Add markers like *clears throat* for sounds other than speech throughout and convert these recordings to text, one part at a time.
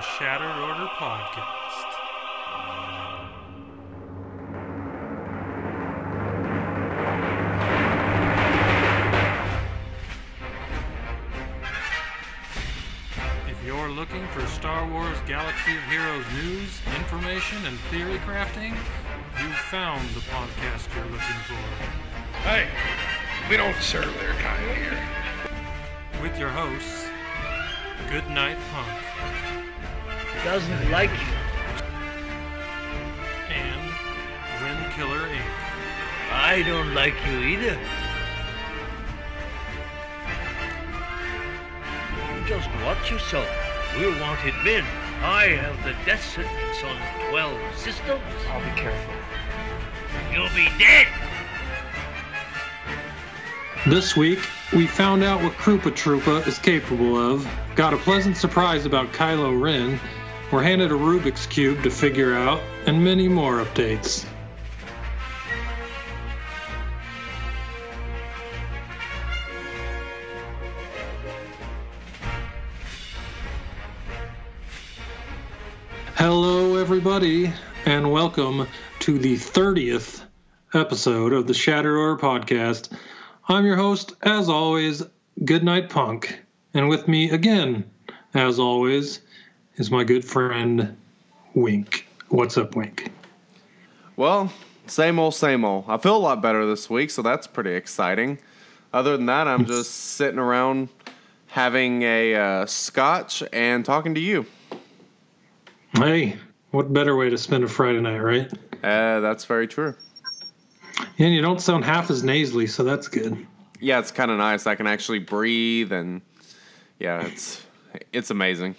the Shattered Order podcast. If you're looking for Star Wars Galaxy of Heroes news, information, and theory crafting, you've found the podcast you're looking for. Hey, we don't serve their kind here. With your hosts, Good Night Punk doesn't like you. and Wind Killer Inc. I don't like you either. You just watch yourself. We're wanted men. I have the death sentence on 12 systems. I'll be careful. You'll be dead. This week, we found out what Krupa Troopa is capable of, got a pleasant surprise about Kylo Ren, were handed a Rubik's Cube to figure out, and many more updates. Hello, everybody, and welcome to the 30th episode of the Shattered Order podcast. I'm your host, as always, Goodnight Punk. And with me again, as always, is my good friend, Wink. What's up, Wink? Well, same old, same old. I feel a lot better this week, so that's pretty exciting. Other than that, I'm just sitting around having a uh, scotch and talking to you. Hey, what better way to spend a Friday night, right? Uh, that's very true. And you don't sound half as nasally, so that's good. Yeah, it's kind of nice. I can actually breathe, and yeah, it's it's amazing.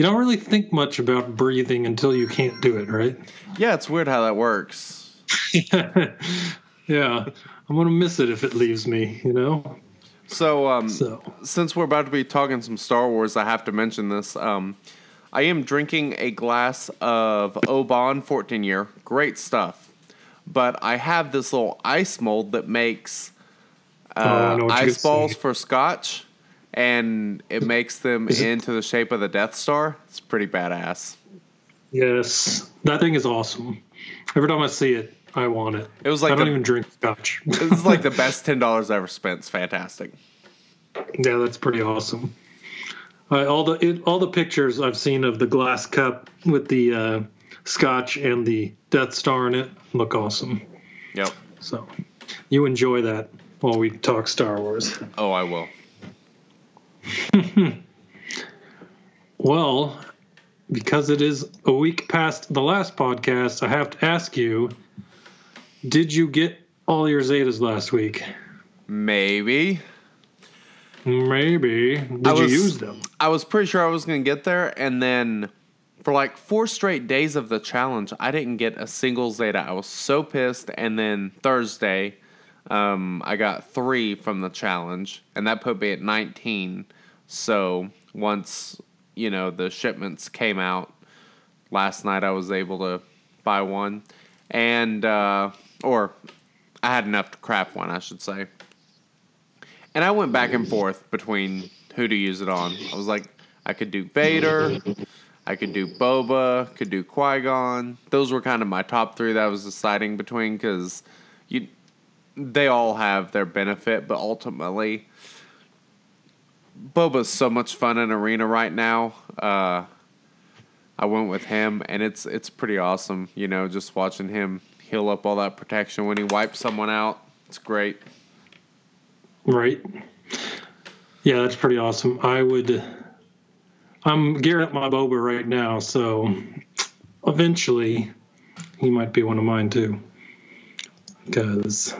You don't really think much about breathing until you can't do it, right? Yeah, it's weird how that works. *laughs* yeah, I'm gonna miss it if it leaves me, you know? So, um, So, since we're about to be talking some Star Wars, I have to mention this. Um, I am drinking a glass of Oban 14 year. Great stuff. But I have this little ice mold that makes Oh, uh, know ice balls for scotch, and it makes them it- into the shape of the Death Star. It's pretty badass. yes, that thing is awesome. Every time I see it, I want it. It was like I don't the- even drink scotch. *laughs* This is like the best $10 I ever spent. It's fantastic. Yeah, that's pretty awesome. Uh, all the it, all the pictures I've seen of the glass cup with the uh, scotch and the Death Star in it look awesome. Yep. So you enjoy that while we talk Star Wars. Oh, I will. *laughs* Well, because it is a week past the last podcast, I have to ask you: Did you get all your Zetas last week? Maybe. Maybe. Did I you use them? I was pretty sure I was going to get there, and then for like four straight days of the challenge, I didn't get a single Zeta. I was so pissed. And then Thursday, um, I got three from the challenge, and that put me at 19. So once, you know, the shipments came out last night, I was able to buy one. And, uh, or I had enough to craft one, I should say. And I went back and forth between who to use it on. I was like, I could do Vader, I could do Boba, could do Qui Gon. Those were kind of my top three that I was deciding between because you, they all have their benefit, but ultimately, Boba's so much fun in arena right now. Uh, I went with him, and it's it's pretty awesome. You know, just watching him heal up all that protection when he wipes someone out. It's great. Right. Yeah, that's pretty awesome. I would. I'm gearing up my boba right now, so eventually he might be one of mine too. Because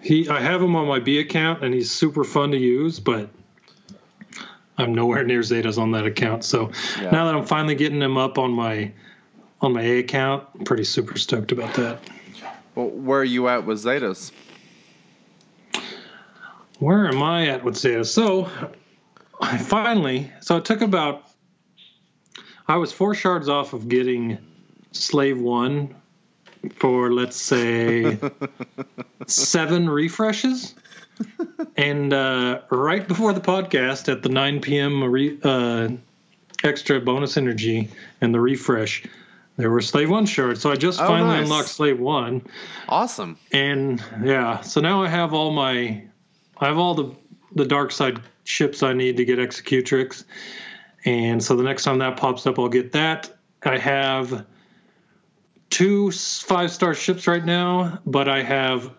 he, I have him on my B account, and he's super fun to use, but I'm nowhere near Zetas on that account. So Yeah. now that I'm finally getting him up on my on my A account, I'm pretty super stoked about that. Well, where are you at with Zetas? where am I at with Zeta? So I finally, so it took about, I was four shards off of getting Slave One for, let's say, seven refreshes. And uh, right before the podcast at the 9 p.m. Re, uh, extra bonus energy and the refresh, there were Slave One shards. So I just Oh, finally nice. unlocked Slave One, Awesome. and yeah, so now I have all my, I have all the the dark side ships I need to get Executrix, and so the next time that pops up, I'll get that. I have two five star ships right now, but I have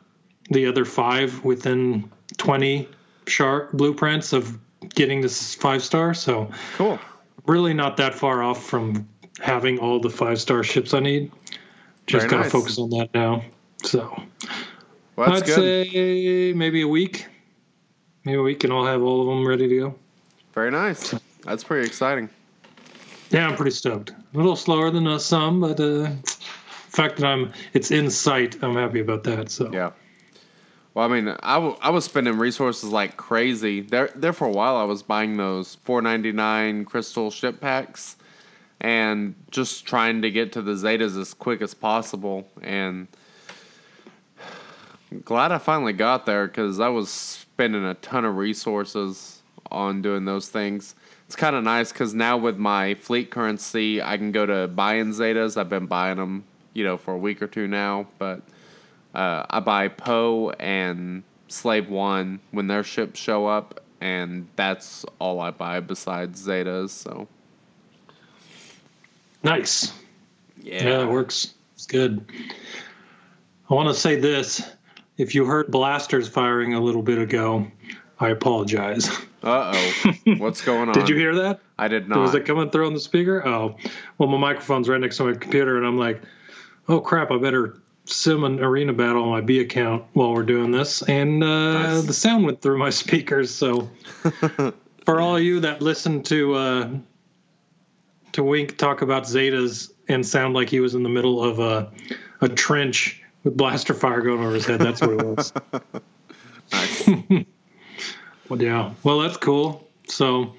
the other five within 20 sharp blueprints of getting this five star. So Cool. really not that far off from having all the five star ships I need. Just Very gotta nice. focus on that now. So Well, that's I'd good. say maybe a week. Maybe a week and I'll have all of them ready to go. Very nice. That's pretty exciting. Yeah, I'm pretty stoked. A little slower than uh, some, but uh, fact that I'm it's in sight, I'm happy about that. So Yeah. Well, I mean, I, w- I was spending resources like crazy. There, there for a while, I was buying those four ninety nine crystal ship packs, and just trying to get to the Zetas as quick as possible. And glad I finally got there because I was spending a ton of resources on doing those things. It's kind of nice because now with my fleet currency, I can go to buying Zetas. I've been buying them, you know, for a week or two now, but. Uh, I buy Poe and Slave One when their ships show up, and that's all I buy besides Zetas. So nice. yeah, Yeah, it works. It's good. I want to say this. If you heard blasters firing a little bit ago, I apologize. Uh oh, *laughs* what's going on? Did you hear that? I did not. Was it coming through on the speaker? Oh, well, my microphone's right next to my computer, and I'm like, oh crap, I better sim an arena battle on my B account while we're doing this. And uh, Nice. the sound went through my *laughs* speakers. So, *laughs* for all you that listen to uh, to Wink talk about Zetas and sound like he was in the middle of a a trench with blaster fire going over his head, that's what it was. *laughs* Nice. well, yeah. Well, that's cool. So,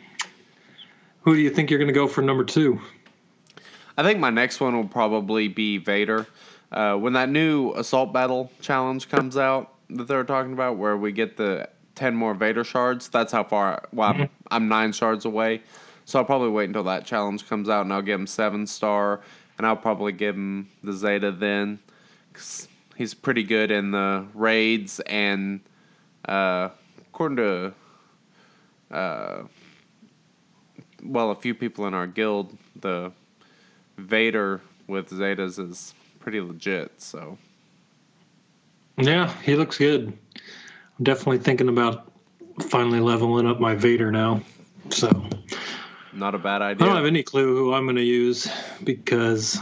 who do you think you're going to go for number two? I think my next one will probably be Vader. Uh, when that new assault battle challenge comes out that they're talking about, where we get the ten more Vader shards, that's how far. Well, I'm, I'm nine shards away, so I'll probably wait until that challenge comes out, and I'll give him seven star, and I'll probably give him the Zeta then, because he's pretty good in the raids, and uh, according to uh, well, a few people in our guild, the Vader with Zetas is pretty legit. So Yeah, he looks good. I'm definitely thinking about finally leveling up my Vader now. So not a bad idea. I don't have any clue who I'm going to use because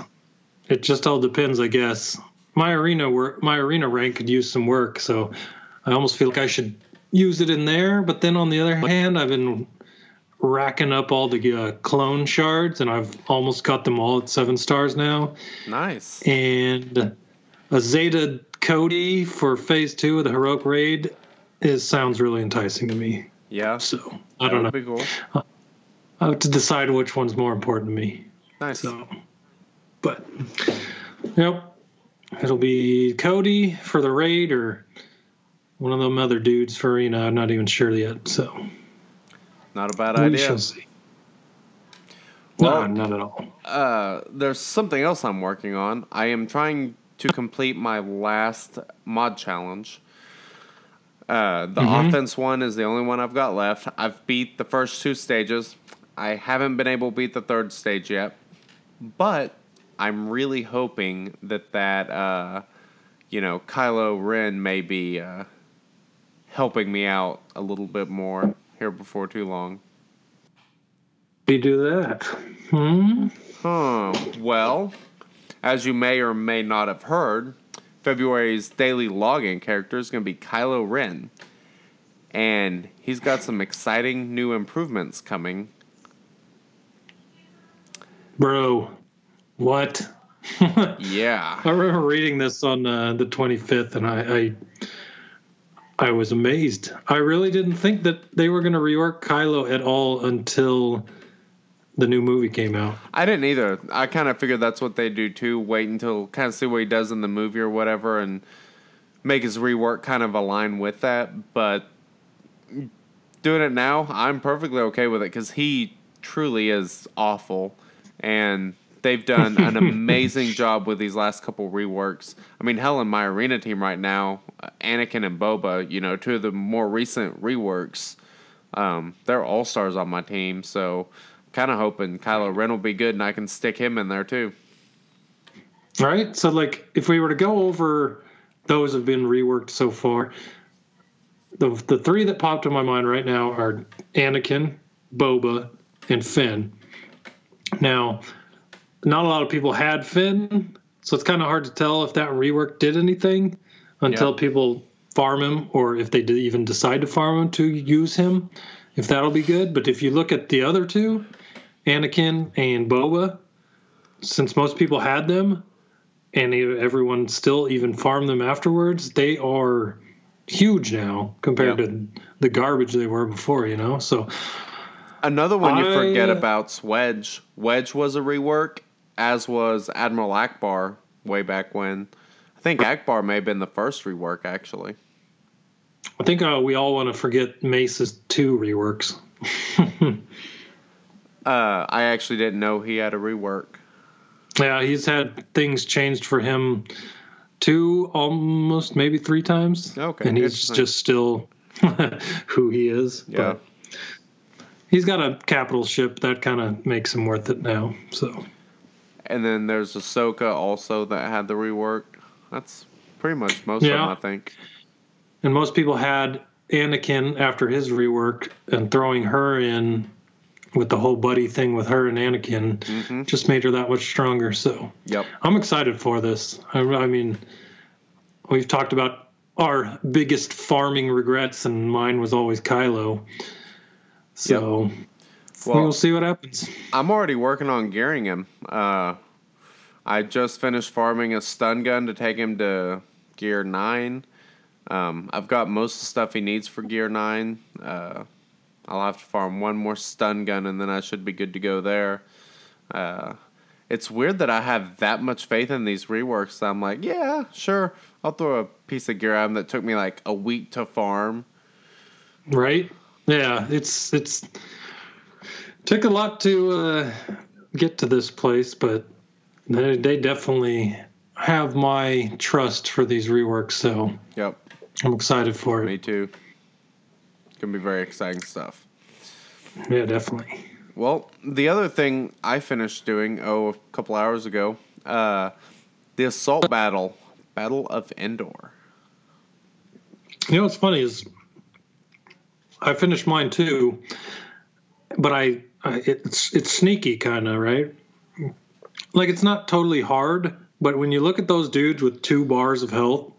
it just all depends, I guess. My arena work, my arena rank could use some work, so I almost feel like I should use it in there. But then on the other hand, I've been racking up all the uh, clone shards, and I've almost got them all at seven stars now. Nice. and a Zeta Cody for Phase Two of the Heroic Raid is sounds really enticing to me. Yeah. So I don't know. cool. I have to decide which one's more important to me. Nice. So, but yep, it'll be Cody for the raid or one of them other dudes for arena. I'm not even sure yet. So Not a bad we idea. shall see. Well- no, not at all. Uh, there's something else I'm working on. I am trying to complete my last mod challenge. Uh, the Mm-hmm. offense one is the only one I've got left. I've beat the first two stages. I haven't been able to beat the third stage yet, but I'm really hoping that that uh, you know Kylo Ren may be uh, helping me out a little bit more here before too long. We do that. Hmm. Huh. Well, as you may or may not have heard, February's daily login character is going to be Kylo Ren. And he's got some exciting new improvements coming. Bro, what? *laughs* Yeah. I remember reading this on uh, the 25th, and I, I I was amazed. I really didn't think that they were going to rework Kylo at all until the new movie came out. I didn't either. I kind of figured that's what they do too. Wait until kind of see what he does in the movie or whatever and make his rework kind of align with that. But doing it now, I'm perfectly okay with it because he truly is awful, and they've done an *laughs* amazing job with these last couple reworks. I mean, hell, in my arena team right now, uh, Anakin and Boba, you know, two of the more recent reworks, um, they're all stars on my team. So, kind of hoping Kylo Ren will be good and I can stick him in there too. All right. So, like, if we were to go over those have been reworked so far, the the three that popped in my mind right now are Anakin, Boba, and Finn. Now, not a lot of people had Finn, so it's kind of hard to tell if that rework did anything until Yep. people farm him or if they did even decide to farm him to use him. If that'll be good, but if you look at the other two, Anakin and Boba, since most people had them, and everyone still even farmed them afterwards, they are huge now compared Yep. to the garbage they were before. You know, so Another one you forget I- about's Wedge. Wedge was a rework, as was Admiral Ackbar way back when. I think Ackbar may have been the first rework actually. I think uh, we all want to forget Mace's two reworks. *laughs* Uh, I actually didn't know he had a rework. Yeah, he's had things changed for him two, almost maybe three times. Okay, and he's just still *laughs* who he is. Yeah. He's got a capital ship that kind of makes him worth it now. So And then there's Ahsoka also that had the rework. That's pretty much most of them, I think. and most people had Anakin after his rework and throwing her in with the whole buddy thing with her and Anakin Mm-hmm. just made her that much stronger. So Yep. I'm excited for this. I, I mean, we've talked about our biggest farming regrets, and mine was always Kylo. So Well, we'll see what happens. I'm already working on gearing him. Uh, I just finished farming a stun gun to take him to gear nine. Um, I've got most of the stuff he needs for gear nine. Uh, I'll have to farm one more stun gun, and then I should be good to go there. Uh, it's weird that I have that much faith in these reworks. I'm like, yeah, sure, I'll throw a piece of gear at him that took me like a week to farm. Right? Yeah, it's it's took a lot to uh, get to this place, but they, they definitely have my trust for these reworks. So Yep, I'm excited for it. me too. It's gonna be very exciting stuff. Yeah, definitely. Well, the other thing I finished doing, oh, a couple hours ago, uh, the assault battle, Battle of Endor. You know what's funny is I finished mine too, but I, It's it's sneaky kind of right. Like it's not totally hard, but when you look at those dudes with two bars of health,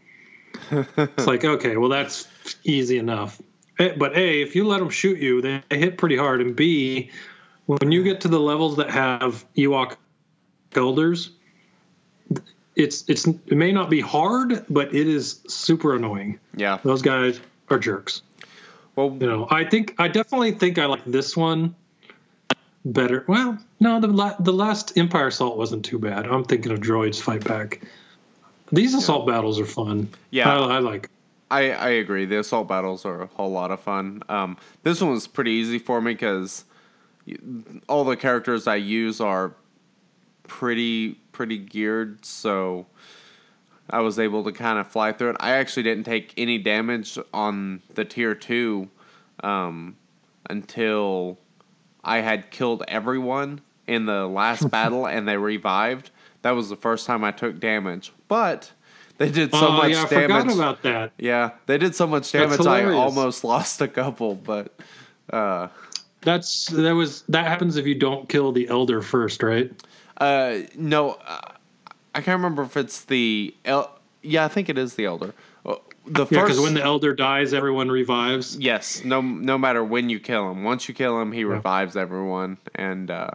it's like *laughs* okay, well that's easy enough. But a, if you let them shoot you, they they hit pretty hard, and b, when you get to the levels that have Ewok elders, it's it's it may not be hard, but it is super annoying. Yeah. Those guys are jerks. Well, You know, I think I definitely think I like this one better. Well, no, the la- the last Empire Assault wasn't too bad. I'm thinking of Droids Fight Back. These assault battles are fun. Yeah. I, I like. I, I agree. The assault battles are a whole lot of fun. Um, this one was pretty easy for me because all the characters I use are pretty pretty geared, so I was able to kind of fly through it. I actually didn't take any damage on the tier two um, until I had killed everyone in the last *laughs* battle and they revived. That was the first time I took damage, but they did so oh much yeah, I damage. forgot about that. Yeah, they did so much damage. I almost *laughs* lost a couple, but uh, That's that was that happens if you don't kill the Elder first, right? uh, no, uh, I can't remember if it's the el- yeah, I think it is the elder. The Yeah, first because when the Elder dies, everyone revives. yes, no, no matter when you kill him, once you kill him, he revives everyone, and uh,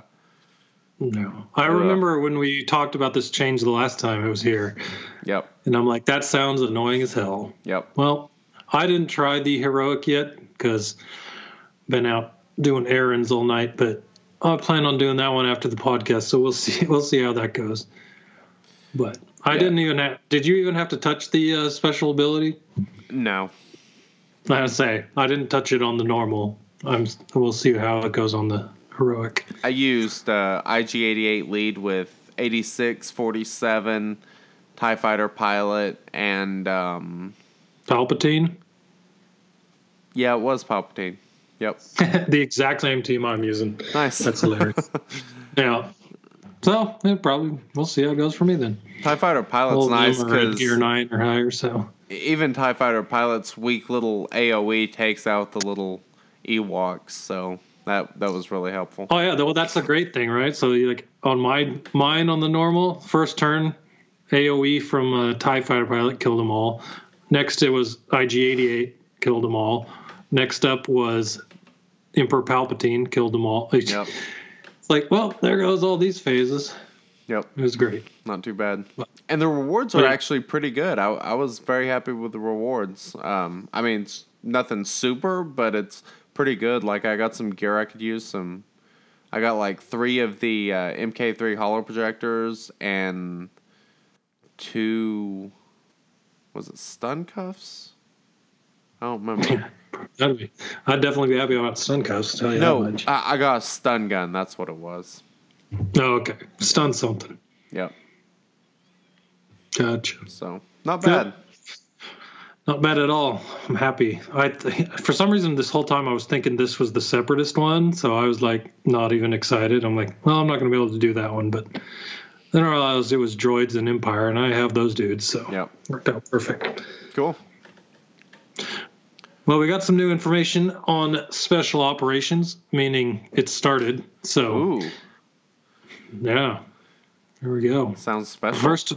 No, I remember when we talked about this change the last time it was here, yep, and I'm like, that sounds annoying as hell. yep, Well, I didn't try the heroic yet because been out doing errands all night, but I plan on doing that one after the podcast. So we'll *laughs* see. We'll see how that goes. But I Yeah. didn't even have. Did you even have to touch the uh, special ability? no, I say I didn't touch it on the normal. I'm. We'll see how it goes on the heroic. I used uh, IG88 lead with 86, 47, TIE Fighter pilot, and um, Palpatine, yeah, it was Palpatine. Yep. *laughs* the exact same team I'm using. Nice. That's hilarious. *laughs* yeah. So probably we'll see how it goes for me then. TIE Fighter pilot's nice because gear nine or higher. So even TIE Fighter pilot's weak little AoE takes out the little Ewoks, so that that was really helpful. oh yeah, well that's a great thing, right? So like on my mine on the normal first turn, AOE from a Tie Fighter pilot killed them all. Next it was IG88 killed them all. Next up was Emperor Palpatine killed them all. *laughs* It's like well there goes all these phases. Yep. It was great. Not too bad. And the rewards are Yeah. actually pretty good. I, I was very happy with the rewards. Um, I mean, it's nothing super, but it's pretty good. Like, I got some gear I could use. Some, I got like three of the uh, MK3 holo projectors and two, was it stun cuffs? I don't remember. That'd be, I'd definitely be happy about stun cuffs. Tell you no, much. I, I got a stun gun. That's what it was. oh, okay, stun something. Yep. Gotcha. So, not Yeah. bad. Not bad at all. I'm happy. I th- for some reason this whole time I was thinking this was the separatist one, so I was like not even excited. I'm like, well, I'm not going to be able to do that one, but then I realized it was droids and Empire, and I have those dudes, so Yep. worked out perfect. Cool. Well, we got some new information on special operations, meaning it started. So Ooh, yeah, here we go. sounds special. First,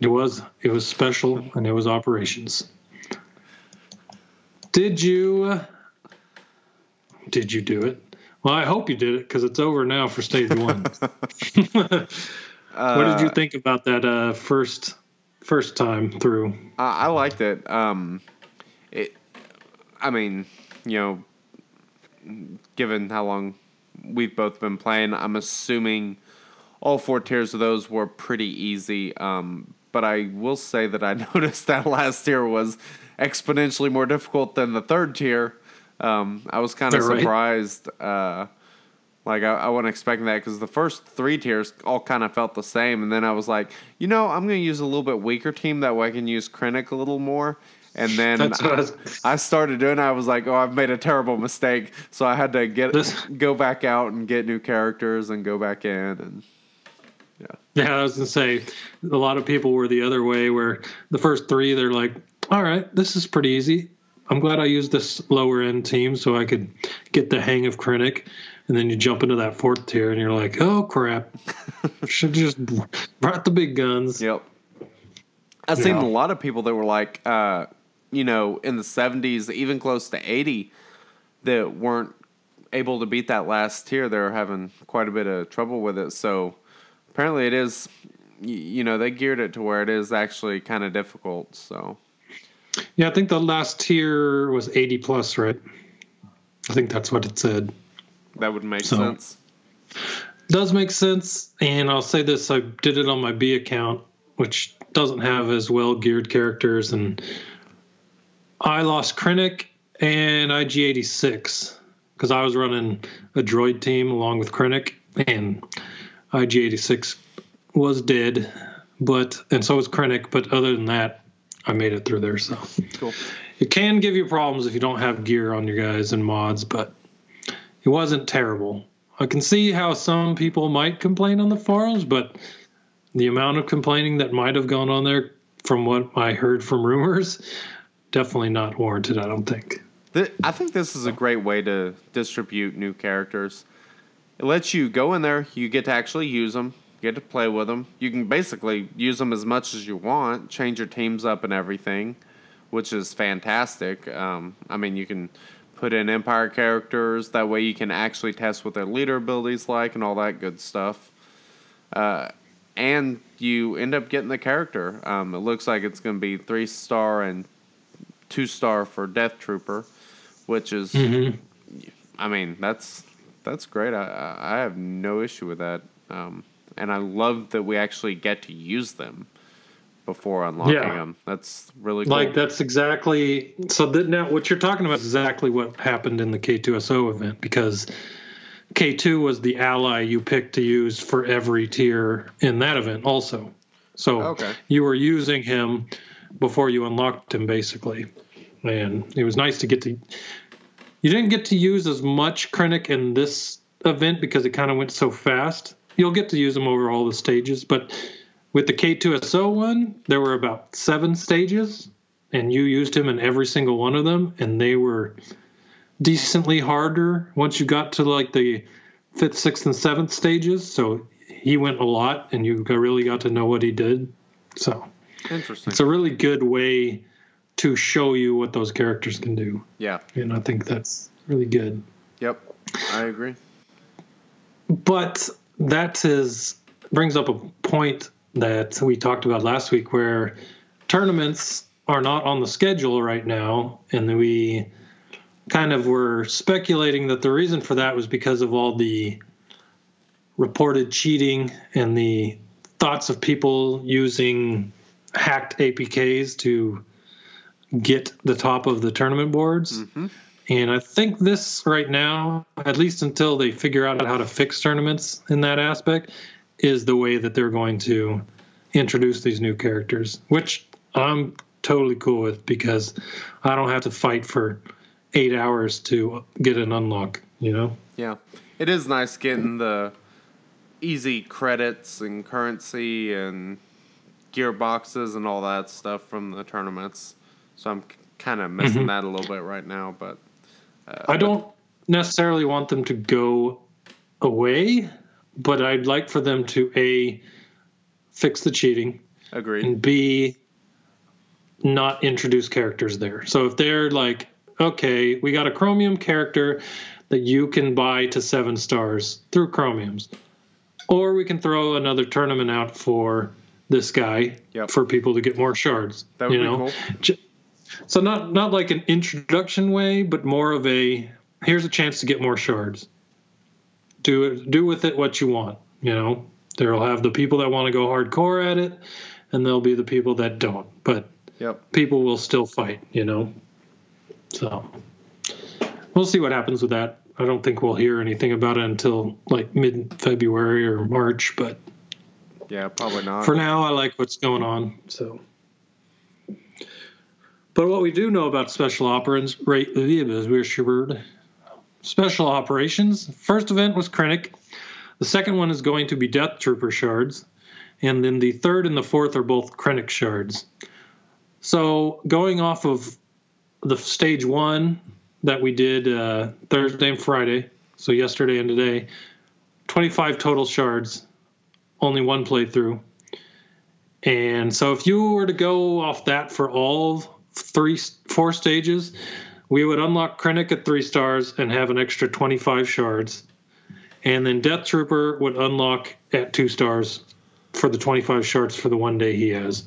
it was it was special and it was operations. Did you? Did you do it? Well, I hope you did it because it's over now for stage *laughs* one. what did you think about that uh, first first time through? I, I liked it. Um, it. I mean, you know, given how long we've both been playing, I'm assuming all four tiers of those were pretty easy. Um, but I will say that I *laughs* noticed that last tier was exponentially more difficult than the third tier. Um, I was kind of Yeah, right. surprised. Uh, like I, I wasn't expecting that because the first three tiers all kind of felt the same, and then I was like, you know, I'm going to use a little bit weaker team that way I can use Krennic a little more. And then That's what I I, was- I started doing. it. I was like, oh, I've made a terrible mistake, so I had to get This- go back out and get new characters and go back in and Yeah, Yeah, I was gonna say a lot of people were the other way, where the first three they're like, "All right, this is pretty easy. I'm glad I used this lower end team so I could get the hang of Krennic." And then you jump into that fourth tier, and you're like, "Oh crap! *laughs* Should just brought the big guns." Yep. I've seen a lot of people that were like, uh, you know, in the 70s, even close to 80, that weren't able to beat that last tier. They were having quite a bit of trouble with it. So apparently it is, you know, they geared it to where it is actually kind of difficult. So, Yeah, I think the last tier was 80 plus, right? I think that's what it said. that would make So- sense. does make sense. And I'll say this: I did it on my B account, which doesn't have as well geared characters, and I lost Krennic and IG86 because I was running a droid team along with Krennic, and IG86 was dead, but and so was Krennic. But other than that, I made it through there. So Cool. it can give you problems if you don't have gear on your guys and mods, but it wasn't terrible. I can see how some people might complain on the forums, but the amount of complaining that might have gone on there from what I heard from rumors, definitely not warranted, I don't think. Th- I think this is a great way to distribute new characters. It lets you go in there, you get to actually use them, get to play with them. You can basically use them as much as you want, change your teams up and everything, which is fantastic. Um, I mean, you can put in Empire characters, that way you can actually test what their leader abilities like and all that good stuff. Uh, and you end up getting the character. Um, it looks like it's going to be three star and two star for Death Trooper, which is, I mean, that's that's great. I I I have no issue with that, um, and I love that we actually get to use them before unlocking Yeah. them. That's really cool. Like that's exactly so that now what you're talking about is exactly what happened in the K2SO event because K2 was the ally you picked to use for every tier in that event, also. So Okay. you were using him before you unlocked him, basically. And it was nice to get to. You didn't get to use as much Krennic in this event because it kind of went so fast. You'll get to use him over all the stages, but with the K2SO one, there were about seven stages, and you used him in every single one of them, and they were decently harder once you got to like the fifth, sixth, and seventh stages. So he went a lot, and you really got to know what he did. So Interesting. it's a really good way to show you what those characters can do, yeah. and I think that's really good. Yep. I agree. But that is brings up a point that we talked about last week, where tournaments are not on the schedule right now, and we kind of were speculating that the reason for that was because of all the reported cheating and the thoughts of people using hacked APKs to get the top of the tournament boards. Mm-hmm. And I think this right now, at least until they figure out how to fix tournaments in that aspect, is the way that they're going to introduce these new characters, which I'm totally cool with because I don't have to fight for eight hours to get an unlock, you know? Yeah. It is nice getting the easy credits and currency and gearboxes and all that stuff from the tournaments. So I'm kind of missing mm-hmm. that a little bit right now, but uh, I don't necessarily want them to go away, but I'd like for them to A, fix the cheating, agreed. and B, not introduce characters there. So if they're like, okay, we got a Chromium character that you can buy to seven stars through Chromiums, or we can throw another tournament out for this guy Yep. for people to get more shards. That would you know? cool. So not not like an introduction way, but more of a here's a chance to get more shards. Do it, do with it what you want. You know, there'll have the people that want to go hardcore at it, and there'll be the people that don't. But Yep. people will still fight. You know, so we'll see what happens with that. I don't think we'll hear anything about it until like mid February or March. But Yeah, probably not. for now, I like what's going on. So, but what we do know about special operations, right? we're sure. Special operations. First event was Krennic. The second one is going to be Death Trooper shards, and then the third and the fourth are both Krennic shards. So going off of the stage one that we did uh, Thursday and Friday, so yesterday and today, 25 total shards, only one playthrough. And so if you were to go off that for all three, four stages, we would unlock Krennic at three stars and have an extra 25 shards. And then Death Trooper would unlock at two stars for the 25 shards for the one day he has.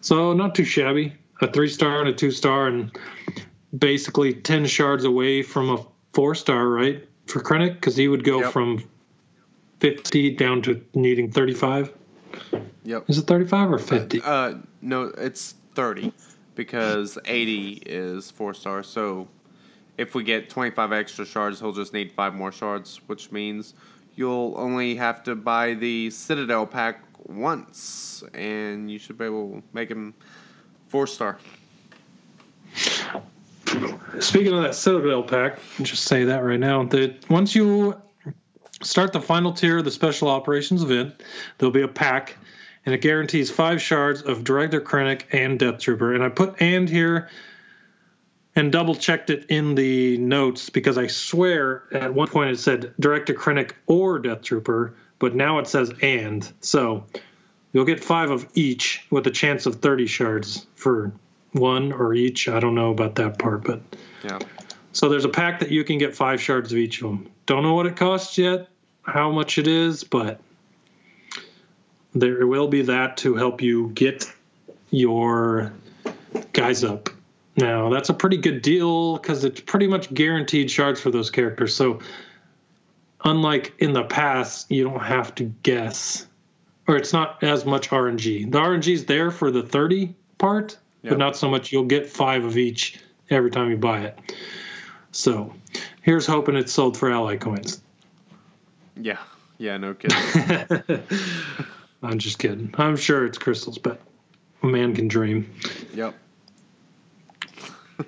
So not too shabby. A three star and a two star, and basically 10 shards away from a four star, right? For Krennic, because he would go Yep. from 50 down to needing 35. Yep. Is it 35 or 50? Uh, no, it's 30 because 80 is four stars. So if we get 25 extra shards, he'll just need five more shards, which means you'll only have to buy the Citadel pack once, and you should be able to make him four star. Speaking of that Citadel pack, just say that right now. That once you start the final tier of the Special Operations event, there'll be a pack, and it guarantees five shards of Director Krennic and Death Trooper. And I put "and" here and double checked it in the notes because I swear at one point it said Director Krennic or Death Trooper, but now it says "and." So you'll get five of each with a chance of 30 shards for one or each. I don't know about that part, but Yeah. So there's a pack that you can get five shards of each of them. Don't know what it costs yet, how much it is, but there will be that to help you get your guys up. Now that's a pretty good deal because it's pretty much guaranteed shards for those characters. So unlike in the past, you don't have to guess, or it's not as much RNG. The RNG is there for the 30 part, Yep. but not so much. You'll get five of each every time you buy it. So here's hoping it's sold for ally coins. Yeah. Yeah, no kidding. *laughs* I'm just kidding. I'm sure it's crystals, but a man can dream. yep.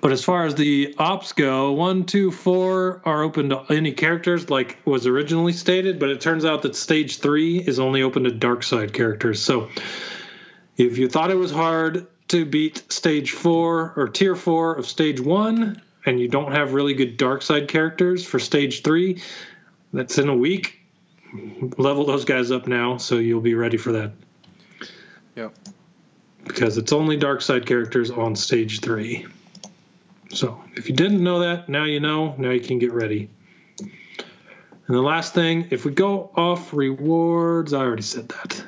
But as far as the ops go, one, two, four are open to any characters, like was originally stated. But it turns out that stage three is only open to dark side characters. So if you thought it was hard to beat stage four or tier four of stage one, and you don't have really good dark side characters for stage three, that's in a week. Level those guys up now, so you'll be ready for that Yep. because it's only dark side characters on stage three. So if you didn't know that, now you know. Now you can get ready. And the last thing, if we go off rewards, I already said that.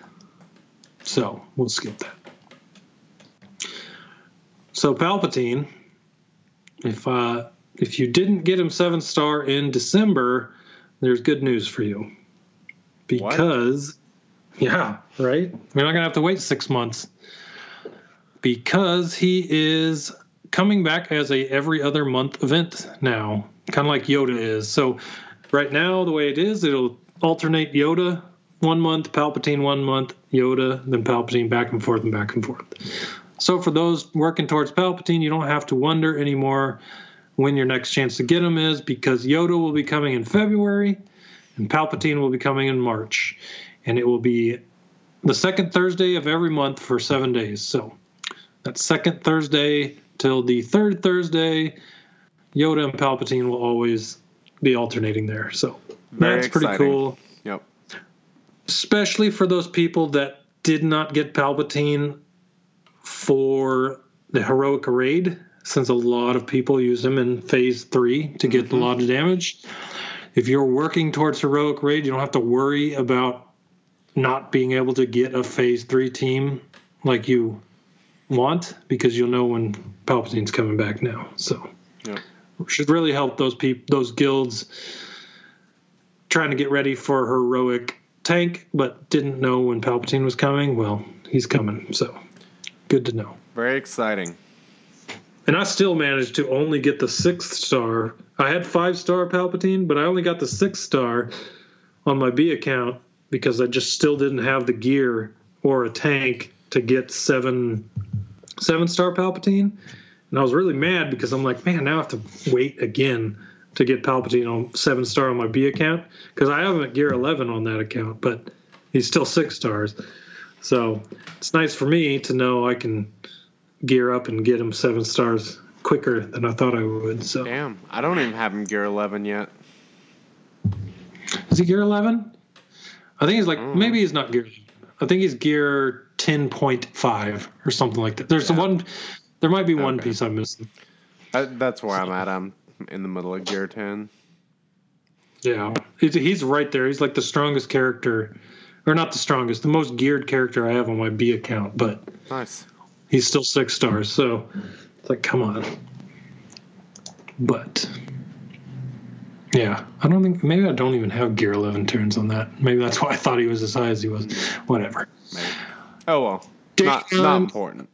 So we'll skip that. So Palpatine, if uh, if you didn't get him seven star in December, there's good news for you. Because yeah, right? We're not gonna have to wait six months. Because he is coming back as a every other month event now, kind of like Yoda is. So right now, the way it is, it'll alternate Yoda one month, Palpatine one month, Yoda, then Palpatine back and forth and back and forth. So for those working towards Palpatine, you don't have to wonder anymore when your next chance to get him is because Yoda will be coming in February and Palpatine will be coming in March. And it will be the second Thursday of every month for seven days. So that second Thursday till the third Thursday, Yoda and Palpatine will always be alternating there. So Very that's pretty exciting. cool Yep. especially for those people that did not get Palpatine for the heroic raid, since a lot of people use him in phase three to get a mm-hmm. lot of damage. If you're working towards heroic raid, you don't have to worry about not being able to get a phase three team like you want because you'll know when Palpatine's coming back now. So Yep. should really help those people, those guilds trying to get ready for heroic tank, but didn't know when Palpatine was coming. Well, he's coming, so good to know. Very exciting. And I still managed to only get the sixth star. I had five star Palpatine, but I only got the sixth star on my B account because I just still didn't have the gear or a tank to get seven seven star Palpatine. And I was really mad because I'm like, man, now I have to wait again to get Palpatine on seven star on my B account because I have him at gear 11 on that account, but he's still six stars. So it's nice for me to know I can gear up and get him seven stars quicker than I thought I would. So Damn. I don't even have him gear 11 yet. is he gear 11? I think he's like mm. maybe he's not gear. I think he's gear 10.5 or something like that. There's Yeah. one. There might be one piece I'm missing. I, that's where I'm at. I'm in the middle of gear 10. Yeah, he's, he's right there. He's like the strongest character, or not the strongest, the most geared character I have on my B account. But Nice. he's still six stars. So it's like, come on. But yeah, I don't think maybe I don't even have gear 11 turns on that. Maybe that's why I thought he was as high as he was. Whatever. Maybe. Oh, well. Not, not important.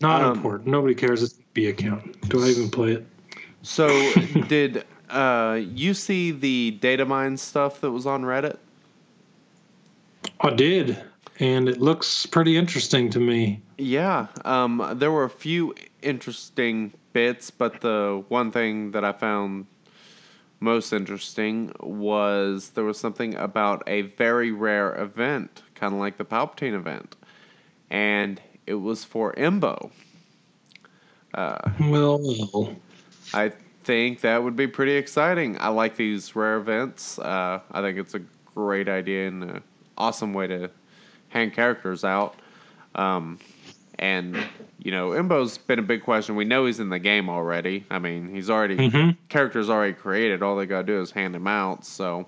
Not Um, important. Nobody cares. It's B account. Do I even play it? So, *laughs* did uh, you see the data mine stuff that was on Reddit? I did, and it looks pretty interesting to me. Yeah, um, there were a few interesting bits, but the one thing that I found most interesting was there was something about a very rare event, kind of like the Palpatine event, and it was for Embo. Well, well. I think that would be pretty exciting. I like these rare events. Uh, I think it's a great idea and an awesome way to hang characters out. Um, and you know, Embo's been a big question. We know he's in the game already. I mean, he's already Mhm. characters already created. All they gotta do is hand him out. So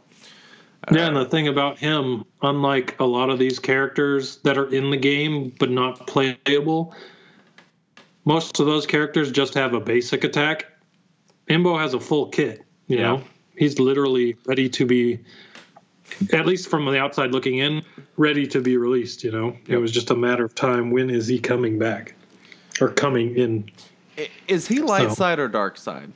Yeah, and the thing about him, unlike a lot of these characters that are in the game but not playable, most of those characters just have a basic attack. Embo has a full kit, you Yeah. know. He's literally ready to be at least from the outside looking in, ready to be released, you know. It was just a matter of time when is he coming back or coming in. is he light side or dark side?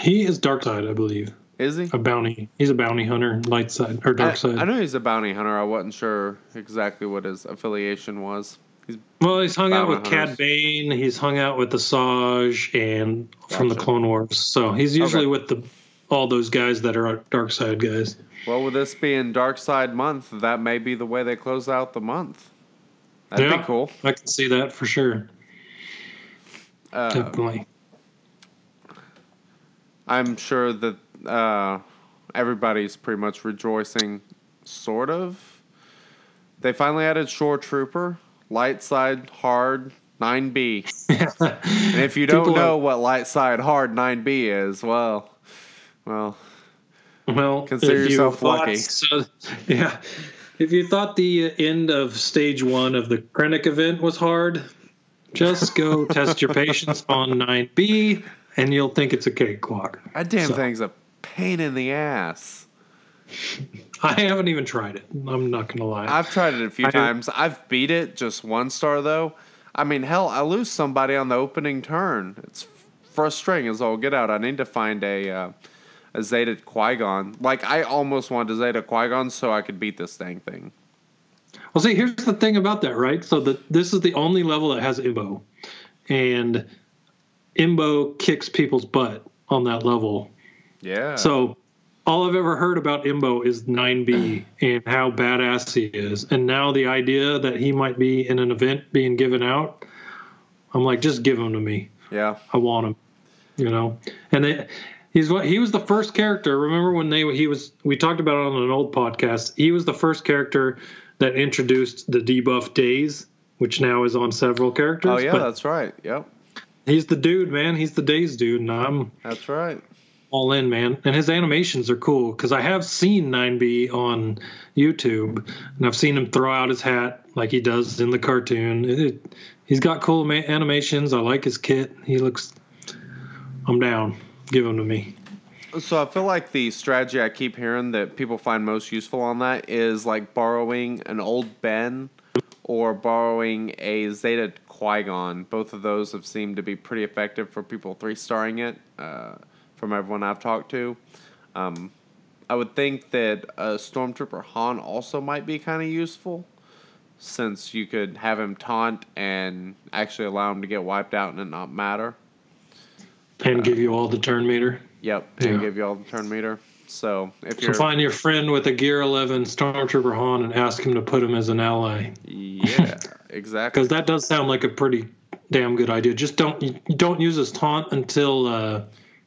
He is dark side, I believe. Is he? a bounty. He's a bounty hunter, light side or I, dark side. I know he's a bounty hunter. I wasn't sure exactly what his affiliation was. He's well, he's hung out Bounty with Cad. Bane. He's hung out with Asajj and from the Clone Wars. So he's usually Okay. with the all those guys that are dark side guys. Well, with this being Dark Side Month, that may be the way they close out the month. That'd Yeah. be cool. I can see that for sure. Uh, Definitely. I'm sure that uh, everybody's pretty much rejoicing, sort of. They finally added Shore Trooper, light side, hard, 9B. *laughs* And if you don't People know are- what light side, hard 9B is, well, well, Well, Consider if you yourself lucky. So, *laughs* yeah, if you thought the end of stage one of the Krennic event was hard, just go *laughs* test your patience on 9B, and you'll think it's a cakewalk. that damn So- thing's a pain in the ass. I haven't even tried it. I'm not gonna lie. I've tried it a few I- times. I've beat it just one star though. I mean, hell, I lose somebody on the opening turn. It's frustrating as all get out. I need to find a uh, a Zeta Qui Gon. Like I almost wanted a Zeta Qui Gon so I could beat this dang thing. Well, see, here's the thing about that, right? So the, this is the only level that has Embo, and Embo kicks people's butt on that level. Yeah. So all I've ever heard about Embo is 9B *clears throat* and how badass he is. And now the idea that he might be in an event being given out, I'm like, just give him to me. yeah. I want him. You know, and they, he's what he was the first character. Remember when they he was we talked about it on an old podcast. He was the first character that introduced the debuff daze, which now is on several characters. Oh yeah, but that's right. Yep. he's the dude, man. He's the daze dude, and I'm That's right. all in, man. And his animations are cool because I have seen 9B on YouTube, and I've seen him throw out his hat like he does in the cartoon. It, it- he's got cool ma- animations. I like his kit. He looks. I'm down. Give them to me. So I feel like the strategy I keep hearing that people find most useful on that is like borrowing an old Ben or borrowing a Zeta Qui Gon. Both of those have seemed to be pretty effective for people three starring it. Uh, from everyone I've talked to, um, I would think that a Stormtrooper Han also might be kind of useful, since you could have him taunt and actually allow him to get wiped out and it not matter. And give you all the turn meter. Yep, and Yeah. give you all the turn meter. So if you're find your friend with a Gear 11 Stormtrooper Han and ask him to put him as an ally. Yeah, *laughs* exactly. Because that does sound like a pretty damn good idea. Just don't you don't use his taunt until uh,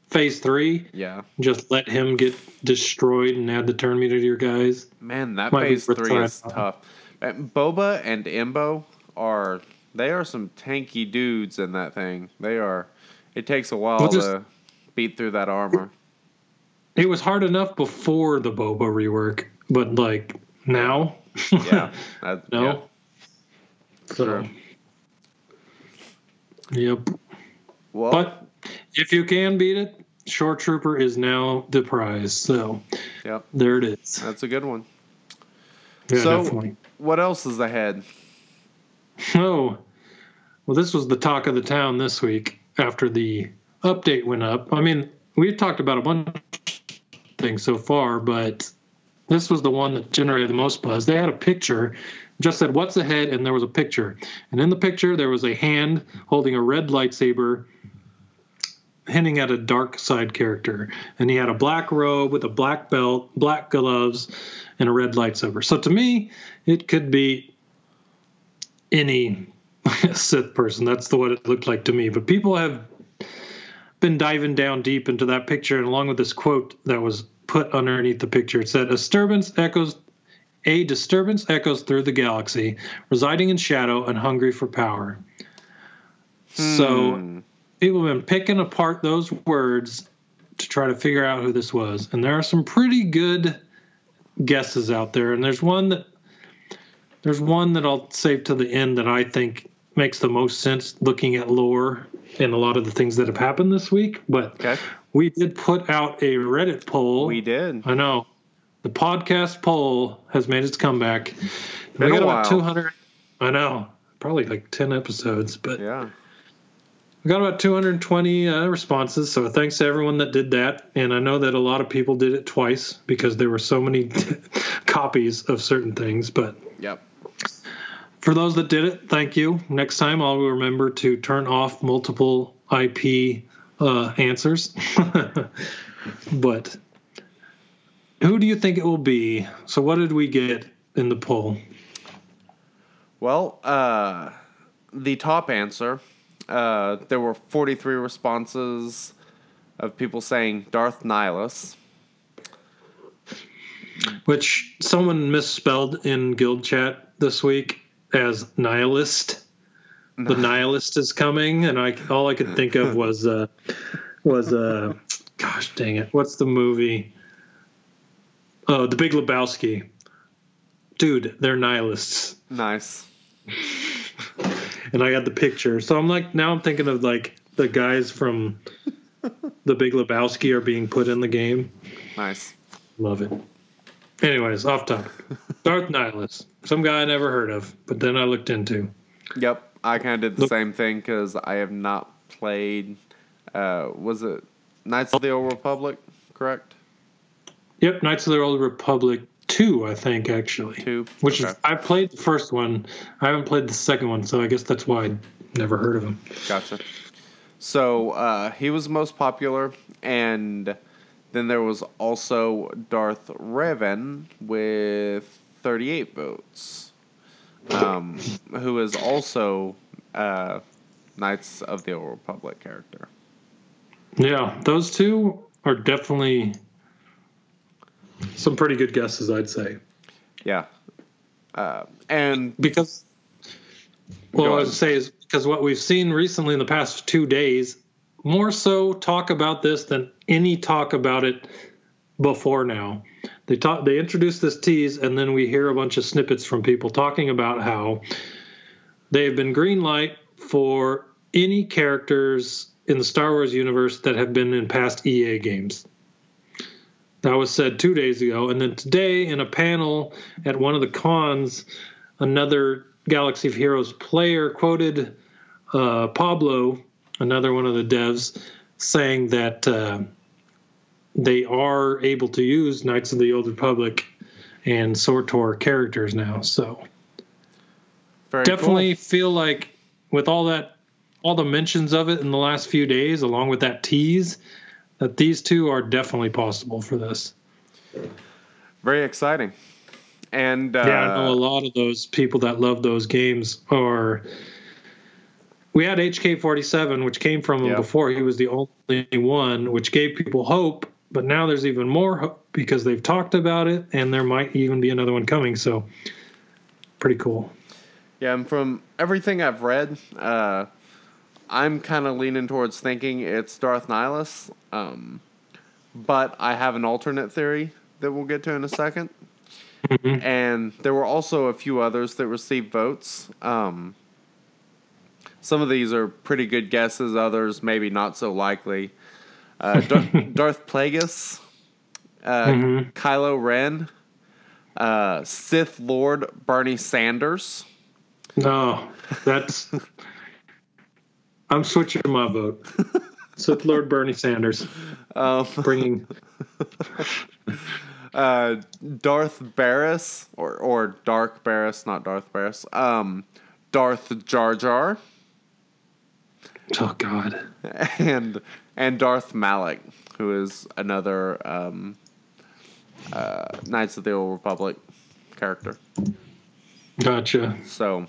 phase three. Yeah, Just let him get destroyed and add the turn meter to your guys. man, that Might phase three is out. tough. Boba and Embo are they are some tanky dudes in that thing. They are. It takes a while Well, just- to beat through that armor. It was hard enough before the Boba rework, but like now, Yeah, that, *laughs* no. yeah. So, Sure. yep. Well, But if you can beat it, Shore Trooper is now the prize. So yep, there it is. that's a good one. Yeah, so, definitely. what else is ahead? Oh, well, this was the talk of the town this week after the update went up. I mean, we've talked about a bunch of things so far, but this was the one that generated the most buzz. They had a picture, just said, What's ahead? And there was a picture. And in the picture, there was a hand holding a red lightsaber. Hinting at a dark side character, and he had a black robe with a black belt, black gloves, and a red lightsaber. So to me, it could be any *laughs* Sith person. That's the what it looked like to me. But people have been diving down deep into that picture, and along with this quote that was put underneath the picture, it said, "A disturbance echoes." A disturbance echoes through the galaxy, residing in shadow and hungry for power. So Hmm. people have been picking apart those words to try to figure out who this was. And there are some pretty good guesses out there. And there's one that there's one that I'll save to the end that I think makes the most sense looking at lore and a lot of the things that have happened this week. But Okay, we did put out a Reddit poll. we did. I know. The podcast poll has made its comeback. Been we got about 200. I know. Probably like 10 episodes, but Yeah, We got about 220 uh, responses, so thanks to everyone that did that. And I know that a lot of people did it twice because there were so many *laughs* copies of certain things. But Yep. For those that did it, thank you. Next time, I'll remember to turn off multiple IP uh, answers. *laughs* but who do you think it will be? So, what did we get in the poll? Well, uh, the top answer, uh, there were 43 responses of people saying Darth Nihilus. Which someone misspelled in guild chat this week as nihilist. The nihilist is coming, and I all I could think of *laughs* was uh, was uh, gosh dang it, what's the movie? Oh, The Big Lebowski. Dude, they're nihilists, Nice. and I got the picture. So I'm like, now I'm thinking of like the guys from *laughs* The Big Lebowski are being put in the game. Nice. Love it. Anyways, off topic. *laughs* Darth Nihilus, some guy I never heard of, but then I looked into. Yep. I kind of did the Look- same thing because I have not played. Uh, was it Knights of the Old Republic? Correct. Yep, Knights of the Old Republic two, I think actually. Two. Which Okay. is I played the first one. I haven't played the second one, so I guess that's why I never heard of him. Gotcha. So uh, he was most popular, and then there was also Darth Revan with 38 votes, um, who is also uh, Knights of the Old Republic character. Yeah, those two are definitely some pretty good guesses, I'd say. Yeah. Uh, and Because well, I was say is because what we've seen recently in the past two days, more so talk about this than any talk about it before now. They talk they introduce this tease and then we hear a bunch of snippets from people talking about how they have been green light for any characters in the Star Wars universe that have been in past EA games. That was said two days ago. And then today, in a panel at one of the cons, another Galaxy of Heroes player quoted uh, Pablo, another one of the devs, saying that uh, they are able to use Knights of the Old Republic and SWTOR characters now. So very definitely cool. feel like with all that all the mentions of it in the last few days along with that tease that these two are definitely possible for this very exciting. And uh, yeah i know a lot of those people that love those games are we had hk47 which came from him Yeah. before he was the only one which gave people hope but now there's even more hope because they've talked about it and there might even be another one coming so pretty cool Yeah, and from everything I've read, uh, I'm kind of leaning towards thinking it's Darth Nihilus. Um, but I have an alternate theory that we'll get to in a 2nd And there were also a few others that received votes. Um, some of these are pretty good guesses, others maybe not so likely. Uh, *laughs* Dar- Darth Plagueis, uh, Kylo Ren, uh, Sith Lord Bernie Sanders. No, that's. I'm switching my vote. *laughs* Sith Lord Bernie Sanders Um, bringing. *laughs* uh, Darth Barriss or or Dark Barriss, not Darth Barriss. Um, Darth Jar Jar Oh God. *laughs* and and Darth Malak, who is another um, uh, Knights of the Old Republic character. Gotcha. So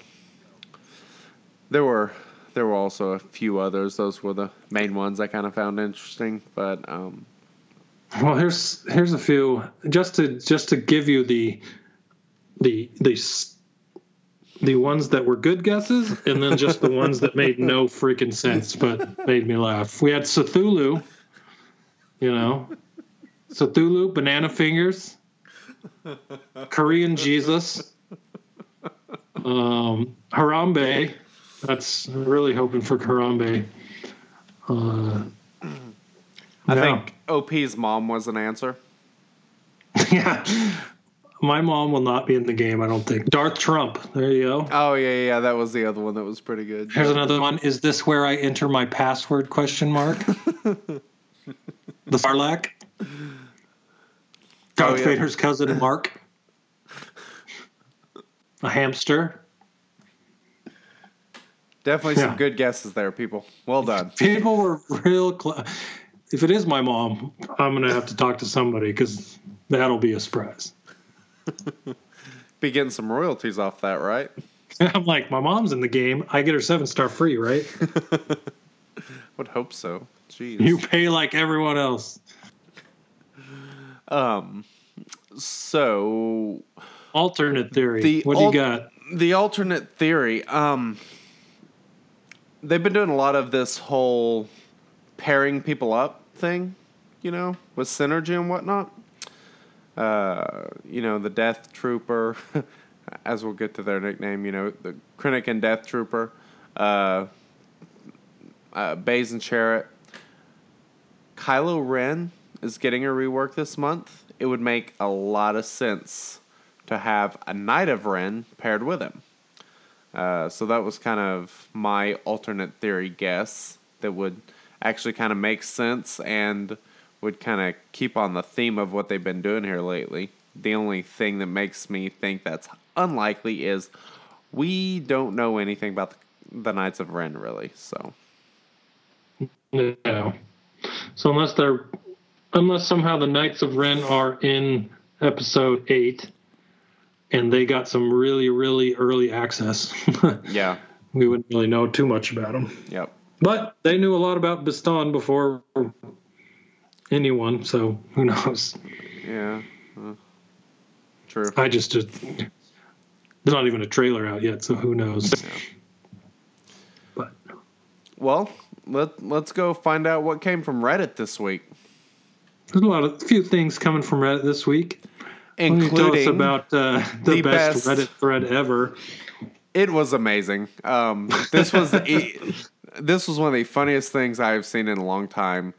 there were there were also a few others. Those were the main ones I kind of found interesting. But um, Well, here's here's a few just to just to give you the the the the ones that were good guesses, and then just the ones that made no freaking sense but made me laugh. We had Cthulhu, you know, Cthulhu, Banana Fingers, Korean Jesus, um, Harambe. That's really hoping for Harambe. Uh, I yeah. think OP's mom was an answer. yeah. *laughs* my mom will not be in the game. I don't think. Darth Trump. There you go. Oh yeah, yeah, that was the other one that was pretty good. Here's another one. Is this where I enter my password? Question mark. *laughs* the Sarlacc. Oh, Darth Oh, yeah. Vader's cousin Mark. *laughs* A hamster. Definitely some good guesses there, people. Well done. *laughs* People were real close. If it is my mom, I'm gonna have to talk to somebody because that'll be a surprise. *laughs* Be getting some royalties off that, right? *laughs* I'm like, my mom's in the game. I get her seven star free, right? *laughs* Would hope so. Jeez. You pay like everyone else. Um. So Alternate theory. The what do you got? the alternate theory. Um. They've been doing a lot of this whole pairing people up thing, you know, with synergy and whatnot. Uh, you know, the Death Trooper, *laughs* as we'll get to their nickname, you know, the Krennic and Death Trooper, uh, uh, Baze and Chirrut. Kylo Ren is getting a rework this month. It would make a lot of sense to have a Knight of Ren paired with him. Uh, so that was kind of my alternate theory guess that would actually kind of make sense and would kind of keep on the theme of what they've been doing here lately. The only thing that makes me think that's unlikely is we don't know anything about the, the Knights of Ren really. So No. So unless they're unless somehow the Knights of Ren are in episode eight and they got some really, really early access, *laughs* yeah, we wouldn't really know too much about them. yep, But they knew a lot about Baston before anyone, so who knows? yeah, uh, true. I just there's not even a trailer out yet, so who knows? But Well, let let's go find out what came from Reddit this week, there's a lot of a few things coming from Reddit this week. Why don't tell us including about uh, the, the best, best- Reddit thread ever. It was amazing. Um, this was the, *laughs* this was one of the funniest things I've seen in a long time.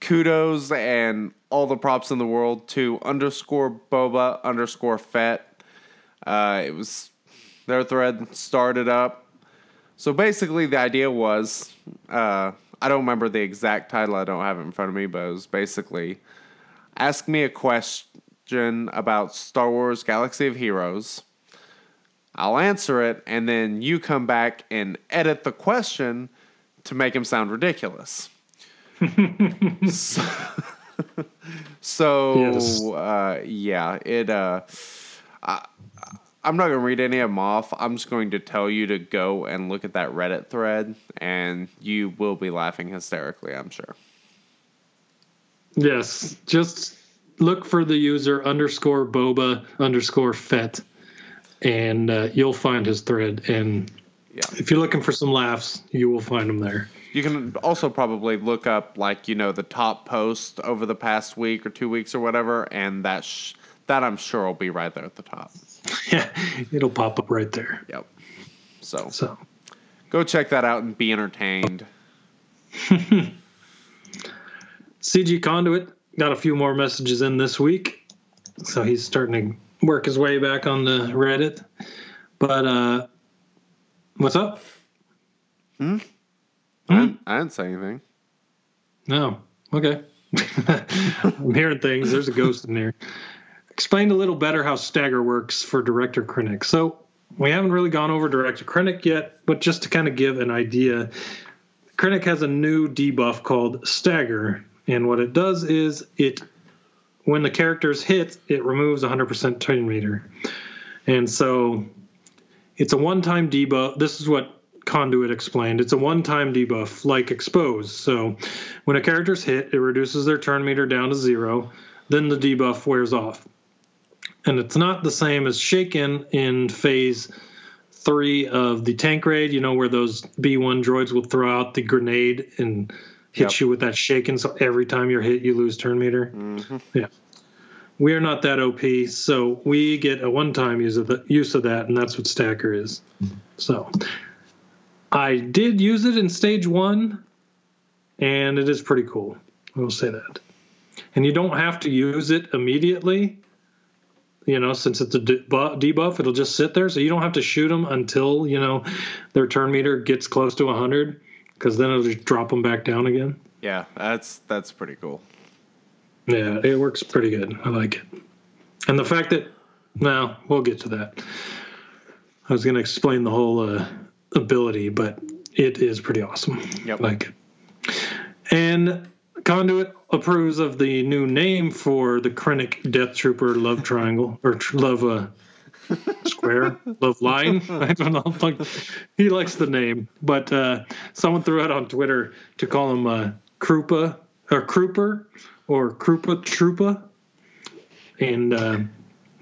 Kudos and all the props in the world to underscore boba underscore fet. Uh, it was their thread started up. So basically, the idea was uh, I don't remember the exact title. I don't have it in front of me, but it was basically ask me a question about Star Wars Galaxy of Heroes. I'll answer it, and then you come back and edit the question to make him sound ridiculous. *laughs* so, so Yes. uh, yeah, it. Uh, I, I'm not going to read any of them off. I'm just going to tell you to go and look at that Reddit thread, and you will be laughing hysterically. I'm sure. Yes, just look for the user underscore boba underscore fet, and uh, you'll find his thread. And Yeah. if you're looking for some laughs, you will find them there. You can also probably look up like you know the top post over the past week or two weeks or whatever, and that sh- that I'm sure will be right there at the top. Yeah, *laughs* it'll pop up right there. Yep. So So go check that out and be entertained. *laughs* CG Conduit got a few more messages in this week, so he's starting to work his way back on the Reddit. But uh, what's up? I, didn't, hmm? I didn't say anything. No. Okay. *laughs* I'm hearing things. There's a ghost in there. Explain a little better how Stagger works for Director Krennic. So we haven't really gone over Director Krennic yet, but just to kind of give an idea, Krennic has a new debuff called Stagger, and what it does is it, when the character's hit, it removes 100% turn meter, and so it's a one-time debuff. This is what Conduit explained. It's a one-time debuff, like Expose. So when a character's hit, it reduces their turn meter down to zero. Then the debuff wears off. And it's not the same as Shaken in phase three of the tank raid, you know, where those B1 droids will throw out the grenade and hit Yep. you with that Shaken. So every time you're hit, you lose turn meter. Mm-hmm. Yeah. We're not that OP, so we get a one-time use of the use of that, and that's what Stagger is. So I did use it in stage one, and it is pretty cool. I will say that. And you don't have to use it immediately. You know, since it's a debuff, it'll just sit there, so you don't have to shoot them until you know their turn meter gets close to 100, because then it'll just drop them back down again. Yeah, that's that's pretty cool. Yeah, it works pretty good. I like it. And the fact that, now we'll get to that. I was going to explain the whole uh, ability, but it is pretty awesome. Yep. Like it. And Conduit approves of the new name for the Krennic Death Trooper Love Triangle, or tr- Love uh, *laughs* Square, Love Line. *laughs* I don't know. Like, he likes the name, but uh, someone threw out on Twitter to call him uh, Krupa, or Kruper, or Krupa Troopa. And uh,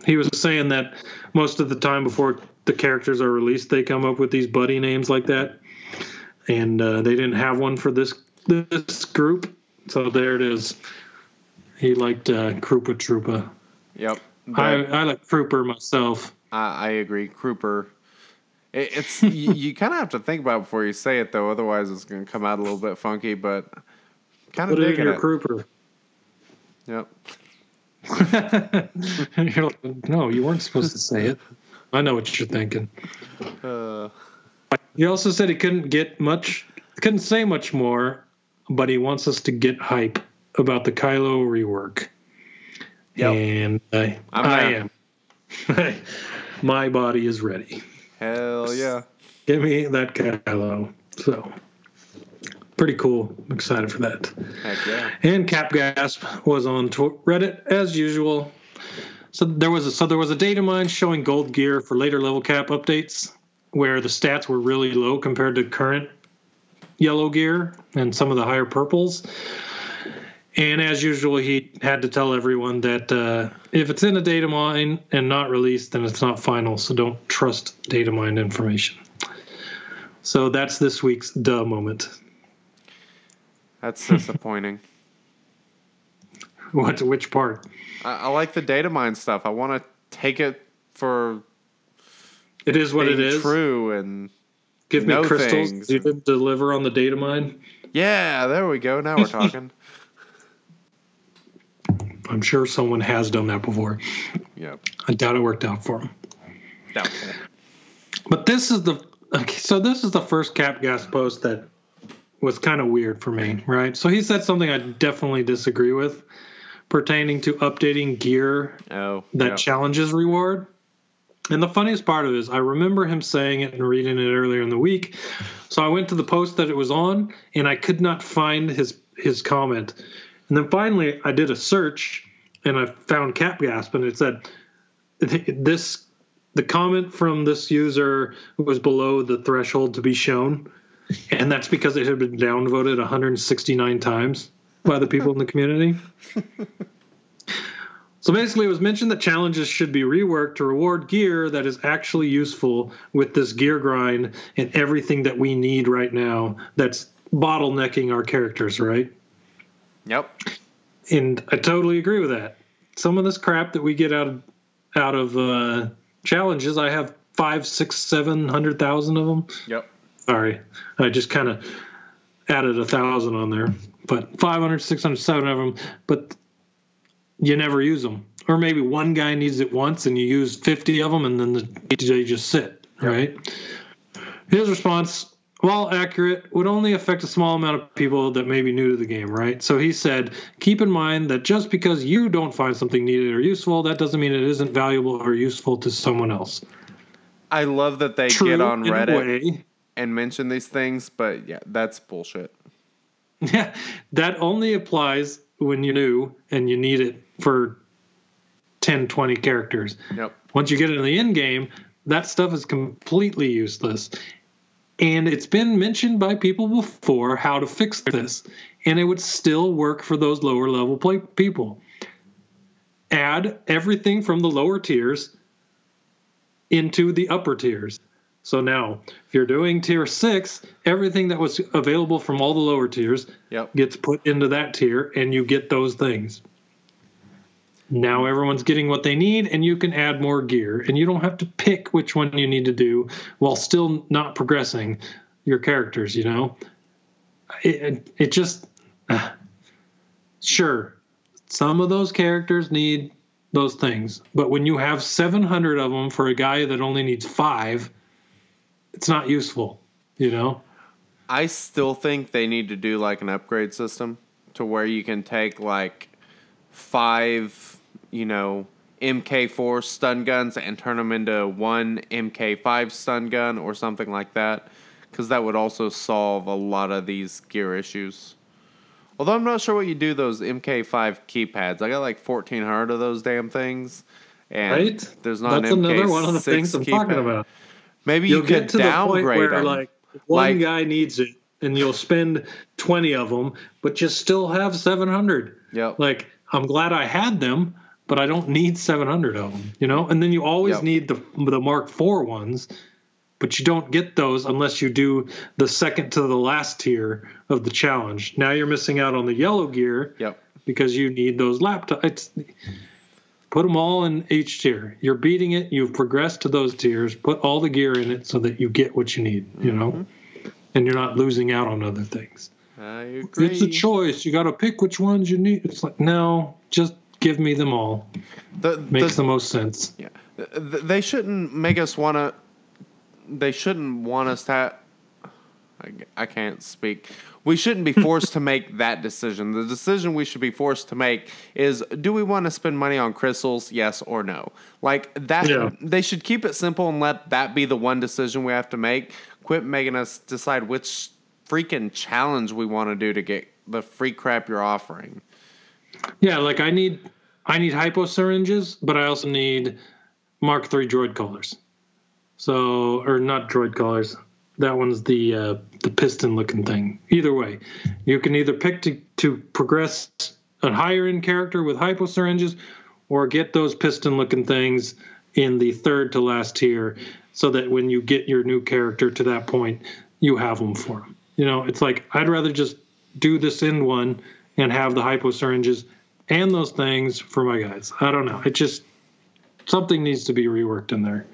he was saying that most of the time before the characters are released, they come up with these buddy names like that, and uh, they didn't have one for this this group, so there it is. He liked uh, Krupa Troopa. Yep. I, I like Kruper myself. I, I agree. Kruper. It, it's *laughs* you, you kind of have to think about before you say it though, otherwise it's going to come out a little bit funky. But kind of Put it in digging your it. Kruper. Yep. *laughs* You're like, no, you weren't supposed to say it. *laughs* I know what you're thinking. Uh, He also said he couldn't get much, couldn't say much more, but he wants us to get hype about the Kylo rework. Yep. And I, I'm I am. *laughs* My body is ready. hell yeah. Give me that Kylo. So, pretty cool. I'm excited for that. Heck yeah. And Capgas was on Reddit as usual. So there was a so there was a data mine showing gold gear for later level cap updates, where the stats were really low compared to current yellow gear and some of the higher purples. And as usual, he had to tell everyone that uh, if it's in a data mine and not released, then it's not final. So don't trust data mine information. So that's this week's duh moment. That's disappointing. *laughs* *laughs* What? Which part? I, I like the data mine stuff. I want to take it for It is what it is. true and Give me crystals. things. You didn't deliver on the data mine. yeah, there we go. Now we're talking. *laughs* I'm sure someone has done that before. Yeah. I doubt it worked out for them. Doubtful. But this is the okay. So this is the first cap gas post that was kind of weird for me, right? So he said something I definitely disagree with, pertaining to updating gear Oh, that yep. challenges reward. And the funniest part of it is I remember him saying it and reading it earlier in the week. So I went to the post that it was on and I could not find his his comment. And then finally I did a search and I found Capgas and it said this the comment from this user was below the threshold to be shown. And that's because it had been downvoted 169 times by the people in the community. So basically, it was mentioned that challenges should be reworked to reward gear that is actually useful with this gear grind and everything that we need right now that's bottlenecking our characters, right? Yep. And I totally agree with that. Some of this crap that we get out of out of uh, challenges, I have five, six, seven hundred thousand of them. Yep. Sorry, I just kind of added a thousand on there, but 500, 600, 700 of them. But you never use them, or maybe one guy needs it once, and you use fifty of them, and then the, they just sit. Right. His response, while accurate, would only affect a small amount of people that may be new to the game. Right. So he said, keep in mind that just because you don't find something needed or useful, that doesn't mean it isn't valuable or useful to someone else. I love that they True get on Reddit and mention these things, but yeah, that's bullshit. Yeah, *laughs* that only applies when you're new and you need it for 10, 20 characters. Yep. Once you get it in the end game, that stuff is completely useless. And it's been mentioned by people before how to fix this, and it would still work for those lower level play- people. Add everything from the lower tiers into the upper tiers. So now, if you're doing tier six, everything that was available from all the lower tiers Yep. gets put into that tier, and you get those things. Now everyone's getting what they need, and you can add more gear, and you don't have to pick which one you need to do while still not progressing your characters. You know, it it, just uh, *sighs* sure some of those characters need those things. But when you have 700 of them for a guy that only needs five, it's not useful, you know? I still think they need to do like an upgrade system to where you can take like five, you know, MK4 stun guns and turn them into one MK5 stun gun or something like that. Because that would also solve a lot of these gear issues. Although I'm not sure what you do those MK5 keypads. I got like 1,400 of those damn things. And Right? there's not That's an another MK6 one of the things I'm talking about. Maybe You'll you get to the point downgrade where them. like one Like- guy needs it and you'll spend 20 of them, but you still have 700. Yep. Like, I'm glad I had them, but I don't need 700 of them, you know? And then you always Yep. need the, the Mark IV ones, but you don't get those unless you do the second to the last tier of the challenge. Now you're missing out on the yellow gear Yep. because you need those laptops. Put them all in each tier. You're beating it. You've progressed to those tiers. Put all the gear in it so that you get what you need. You know, mm-hmm. and you're not losing out on other things. I agree. It's a choice. You got to pick which ones you need. It's like no, just give me them all. The, Makes the, the most sense. Yeah, Th- th- they shouldn't make us want to. They shouldn't want us to. I, I can't speak. We shouldn't be forced to make that decision. The decision we should be forced to make is: Do we want to spend money on crystals? Yes or no? Like that. Yeah. They should keep it simple and let that be the one decision we have to make. Quit making us decide which freaking challenge we want to do to get the free crap you're offering. Yeah, like I need I need hypo syringes, but I also need Mark III droid collars. So, or not droid collars. That one's the uh, the piston looking thing. Either way, you can either pick to to progress a higher end character with hypo syringes, or get those piston looking things in the third to last tier, so that when you get your new character to that point, you have them for them. You know, it's like I'd rather just do this end one and have the hypo syringes and those things for my guys. I don't know. It just something needs to be reworked in there.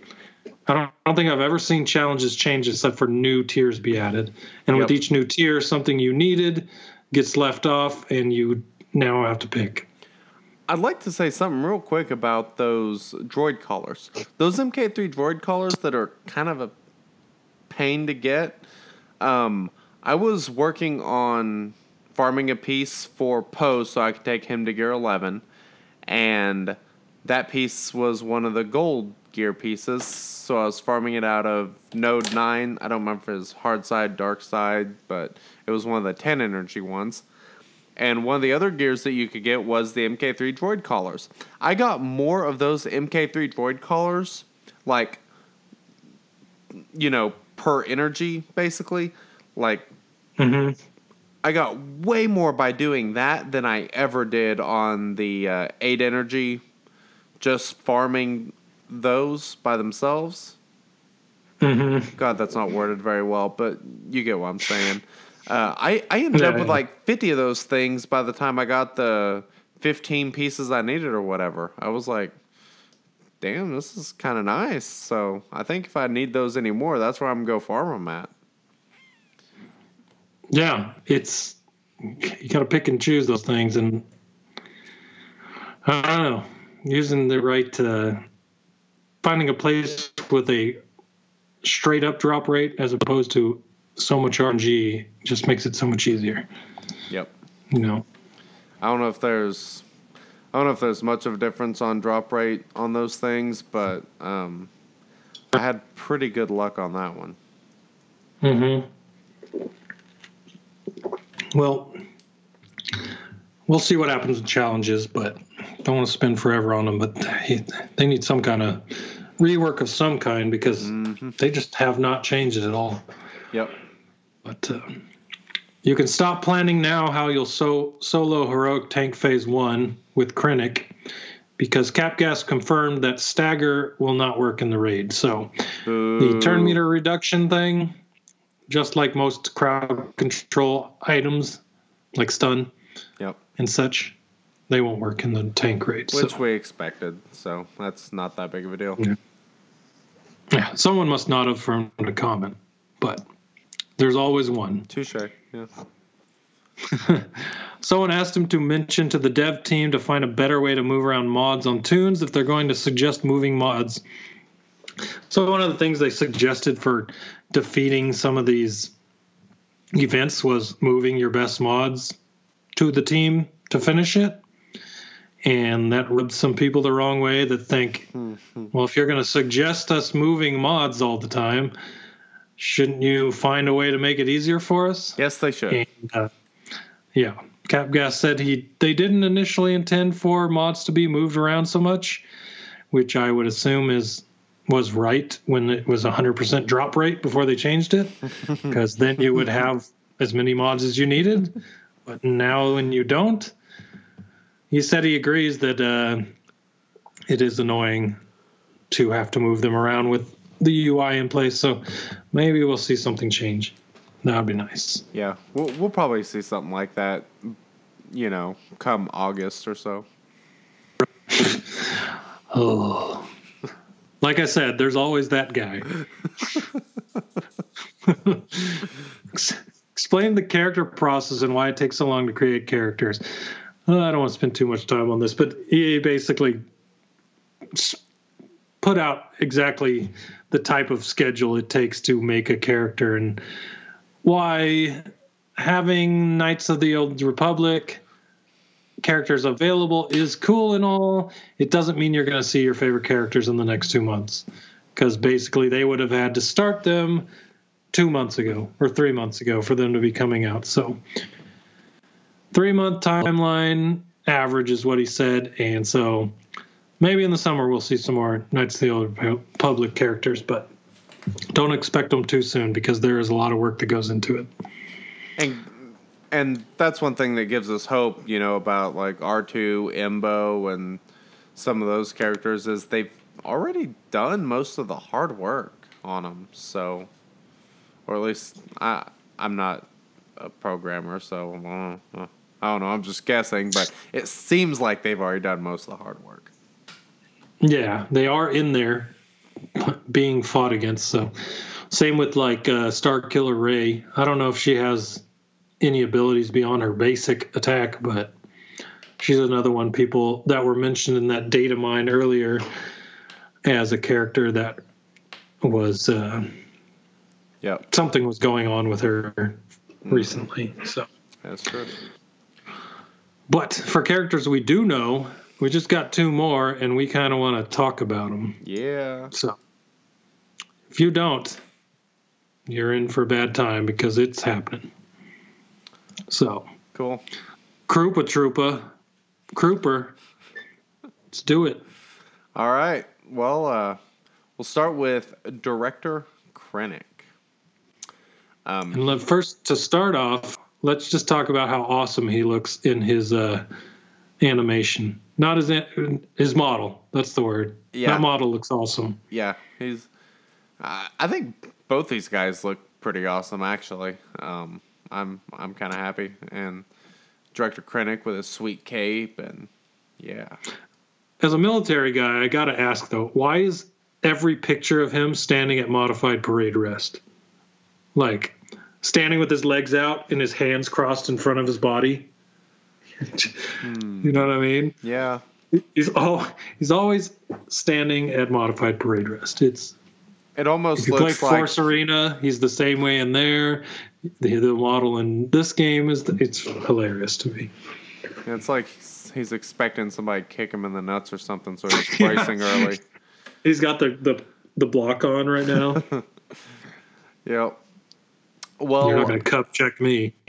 I don't, I don't think I've ever seen challenges change except for new tiers be added. And with each new tier, something you needed gets left off, and you now have to pick. I'd like to say something real quick about those droid collars. Those MK3 droid collars that are kind of a pain to get. Um, I was working on farming a piece for Poe so I could take him to gear 11, and that piece was one of the gold gear pieces. So I was farming it out of Node 9. I don't remember if it was hard side, dark side, but it was one of the 10 energy ones. And one of the other gears that you could get was the MK3 droid collars. I got more of those MK3 droid collars, like, you know, per energy, basically. Like, Mm-hmm. I got way more by doing that than I ever did on the uh, 8 energy, just farming those by themselves. Mm-hmm. God, that's not worded very well, but you get what I'm saying. Uh, I, I ended up with yeah. like 50 of those things by the time I got the 15 pieces I needed or whatever. I was like, damn, this is kind of nice. So I think if I need those anymore, that's where I'm going to go farm them at. Yeah, it's you got to pick and choose those things, and I don't know, using the right, uh, finding a place with a straight up drop rate as opposed to so much RNG just makes it so much easier. Yep. You know. I don't know if there's I don't know if there's much of a difference on drop rate on those things, but um, I had pretty good luck on that one. Mm-hmm. Well, we'll see what happens with challenges, but don't want to spend forever on them. But they, they need some kind of rework of some kind because they just have not changed it at all. Yep. But uh, you can stop planning now how you'll so solo heroic tank phase one with Krennic because Capgas confirmed that stagger will not work in the raid. So the turn meter reduction thing, just like most crowd control items like stun Yep. and such, they won't work in the tank raid. Which so, we expected, so that's not that big of a deal. Yeah. yeah, someone must not have thrown a comment, but there's always one. Touche. Yeah. *laughs* Someone asked him to mention to the dev team to find a better way to move around mods on toons if they're going to suggest moving mods. So one of the things they suggested for defeating some of these events was moving your best mods to the team to finish it. And that rubbed some people the wrong way that think, well, if you're going to suggest us moving mods all the time, shouldn't you find a way to make it easier for us? Yes, they should. And, uh, yeah, Capgas said he they didn't initially intend for mods to be moved around so much, which I would assume is was right when it was 100% drop rate before they changed it, *laughs* because then you would have as many mods as you needed. But now when you don't, he said he agrees that uh, it is annoying to have to move them around with the UI in place. So maybe we'll see something change. That would be nice. Yeah, we'll, we'll probably see something like that, you know, come August or so. Oh. *sighs* Like I said, there's always that guy. *laughs* *laughs* Explain the character process and why it takes so long to create characters. I don't want to spend too much time on this, but EA basically put out exactly the type of schedule it takes to make a character and why having Knights of the Old Republic characters available is cool and all. It doesn't mean you're going to see your favorite characters in the next two months because basically they would have had to start them two months ago or three months ago for them to be coming out. So, three month timeline average is what he said. And so, maybe in the summer we'll see some more Knights of the Old Republic characters, but don't expect them too soon because there is a lot of work that goes into it. And and that's one thing that gives us hope, you know, about like R2, Embo, and some of those characters is they've already done most of the hard work on them. So, or at least I I'm not a programmer, so I don't know. I'm just guessing, but it seems like they've already done most of the hard work. Yeah, they are in there *coughs* being fought against. So, same with like uh, Star Killer Rey. I don't know if she has any abilities beyond her basic attack, but she's another one people that were mentioned in that data mine earlier as a character that was uh, Yep, something was going on with her recently. So, that's true. But for characters we do know, we just got two more, and we kind of want to talk about them. Yeah, So if you don't, you're in for a bad time because it's happening. So cool. Krupa Troopa, Krooper, let's do it. All right. Well, uh, we'll start with director Krennic. And first, to start off, let's just talk about how awesome he looks in his uh, animation. Not his his model. That's the word. Yeah. That model looks awesome. Yeah, he's. I I think both these guys look pretty awesome. Actually, um, I'm I'm kind of happy, and director Krennic with his sweet cape, and yeah, As a military guy, I got to ask though, why is every picture of him standing at modified parade rest? Like standing with his legs out and his hands crossed in front of his body. Hmm. *laughs* You know what I mean? yeah, He's all he's always standing at modified parade rest. It's it almost you play like Force Arena, he's the same way in there. The, the model in this game is it's hilarious to me. it's like he's, expecting somebody to kick him in the nuts or something, so he's *laughs* Yeah. bracing early. He's got the the, the block on right now. *laughs* Yep. Well, You're not going to cup check me. *laughs*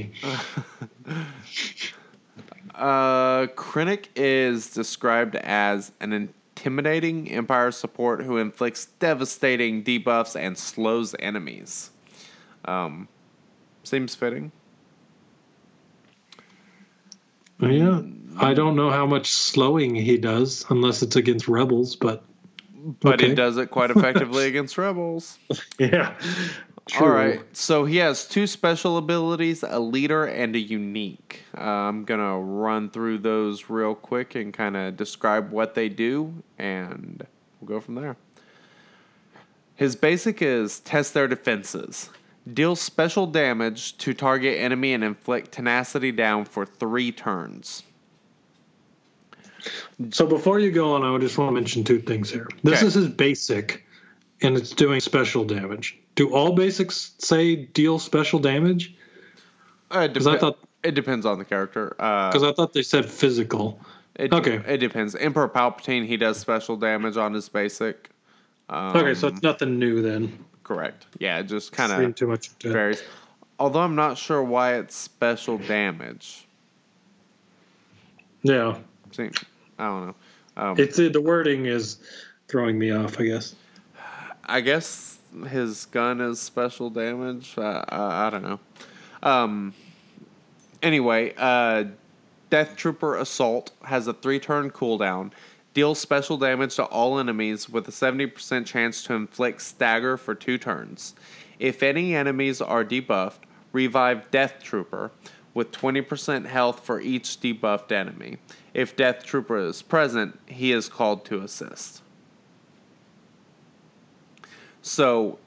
Uh, Krennic is described as an intimidating Empire support who inflicts devastating debuffs and slows enemies. Um, seems fitting. Yeah. I don't know how much slowing he does unless it's against rebels, but But Okay. he does it quite *laughs* effectively against rebels. yeah. All right. So he has two special abilities, a leader and a unique. Uh, I'm going to run through those real quick and kind of describe what they do, and we'll go from there. His basic is test their defenses. Deal special damage to target enemy and inflict tenacity down for three turns. So before you go on, I would just want to mention two things here. This Okay. is his basic, and it's doing special damage. Do all basics say deal special damage? Uh, it, 'Cause I thought- it depends on the character. Uh, Because I thought they said physical. it, okay. It depends. Emperor Palpatine, he does special damage on his basic. Um, okay, so it's nothing new then. correct. Yeah, it just kind of too much it. varies. Although I'm not sure why it's special damage. Yeah, See, I don't know. Um, it's the wording is throwing me off. I guess. I guess his gun is special damage. Uh, I, I don't know. Um, anyway, uh, Death Trooper Assault has a three turn cooldown. Deals special damage to all enemies with a 70% chance to inflict stagger for two turns. If any enemies are debuffed, revive Death Trooper with 20% health for each debuffed enemy. If Death Trooper is present, he is called to assist. So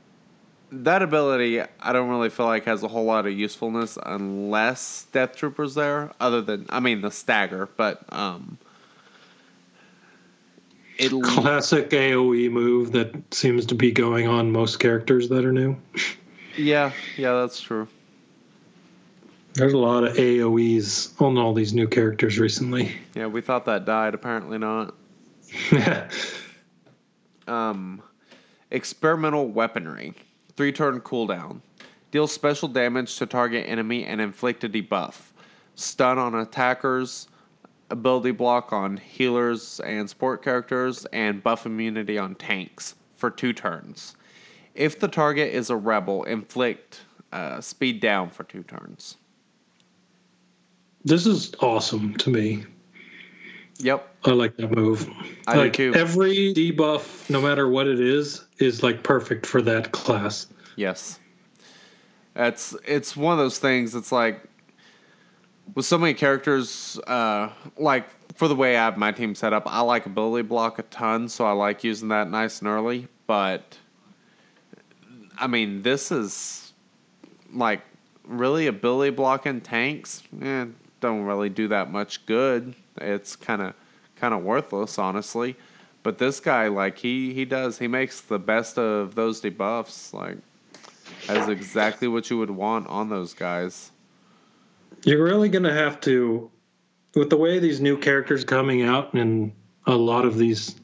that ability, I don't really feel like has a whole lot of usefulness unless Death Trooper's there. Other than, I mean, the stagger, but um, it Classic AOE move that seems to be going on most characters that are new. *laughs* yeah, yeah, that's true. There's a lot of AOEs on all these new characters recently. Yeah, we thought that died. Apparently not. *laughs* Um, experimental weaponry, three turn cooldown, deals special damage to target enemy and inflict a debuff, stun on attackers, ability block on healers and support characters, and buff immunity on tanks for two turns. If the target is a rebel, inflict uh, speed down for two turns. this is awesome to me. Yep. I like that move. I do too. every debuff, no matter what it is, is like perfect for that class. Yes. That's it's one of those things. It's like with so many characters, uh, like for the way I have my team set up, I like ability block a ton, so I like using that nice and early. But I mean, this is like really ability blocking tanks. Eh, don't really do that much good. It's kind of kind of worthless, honestly. But this guy, like he he does, he makes the best of those debuffs. Like that's exactly what you would want on those guys. You're really to have to, with the way these new characters coming out and a lot of these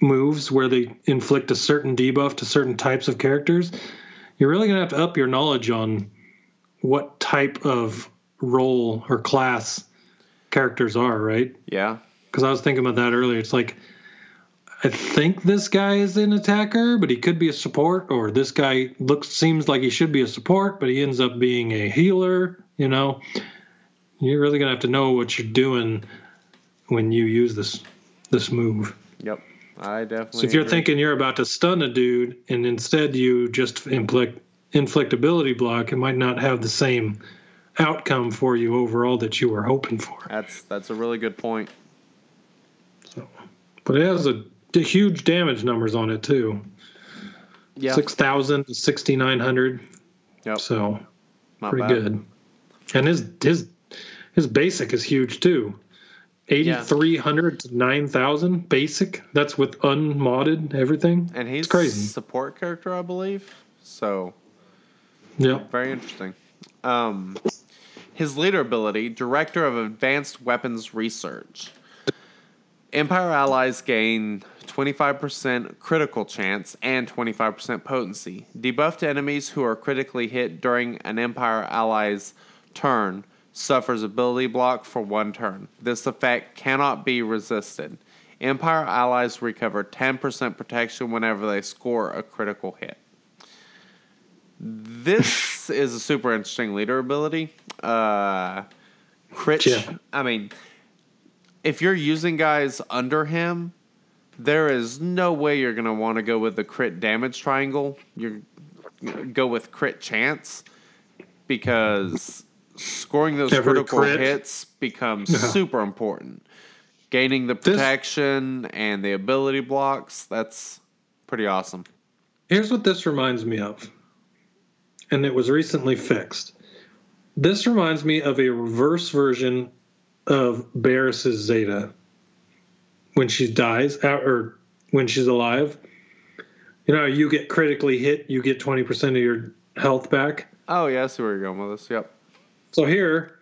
moves where they inflict a certain debuff to certain types of characters, you're really to have to up your knowledge on what type of role or class characters are, right? Yeah, because I was thinking about that earlier. It's like I think this guy is an attacker, but he could be a support, or this guy looks seems like he should be a support, but he ends up being a healer. You know, you're really gonna have to know what you're doing when you use this this move. yep. I definitely. So if you're agree. thinking you're about to stun a dude, and instead you just inflict inflict ability block, it might not have the same outcome for you overall that you were hoping for. that's that's a really good point. So, But it has a, a huge damage numbers on it too. Yeah, Six thousand to sixty nine hundred. yep. So Not pretty bad. good. And his his his basic is huge too. Eighty three hundred to nine thousand basic. That's with unmodded everything. And he's it's crazy. support character, I believe. So Yeah. very interesting. Um, his leader ability, Director of Advanced Weapons Research. Empire allies gain 25% critical chance and 25% potency. Debuffed enemies who are critically hit during an Empire ally's turn suffers ability block for one turn. This effect cannot be resisted. Empire allies recover 10% protection whenever they score a critical hit. This is a super interesting leader ability. Uh, crit. Yeah. I mean, if you're using guys under him, there is no way you're gonna want to go with the crit damage triangle. You're go with crit chance because scoring those Every critical crit. hits becomes Yeah. super important. Gaining the This- protection and the ability blocks, that's pretty awesome. Here's what this reminds me of. and it was recently fixed. This reminds me of a reverse version of Barriss's Zeta when she dies uh, or when she's alive. You know, you get critically hit, you get 20% of your health back. Oh yeah, I see where you're going with this. Yep. So here,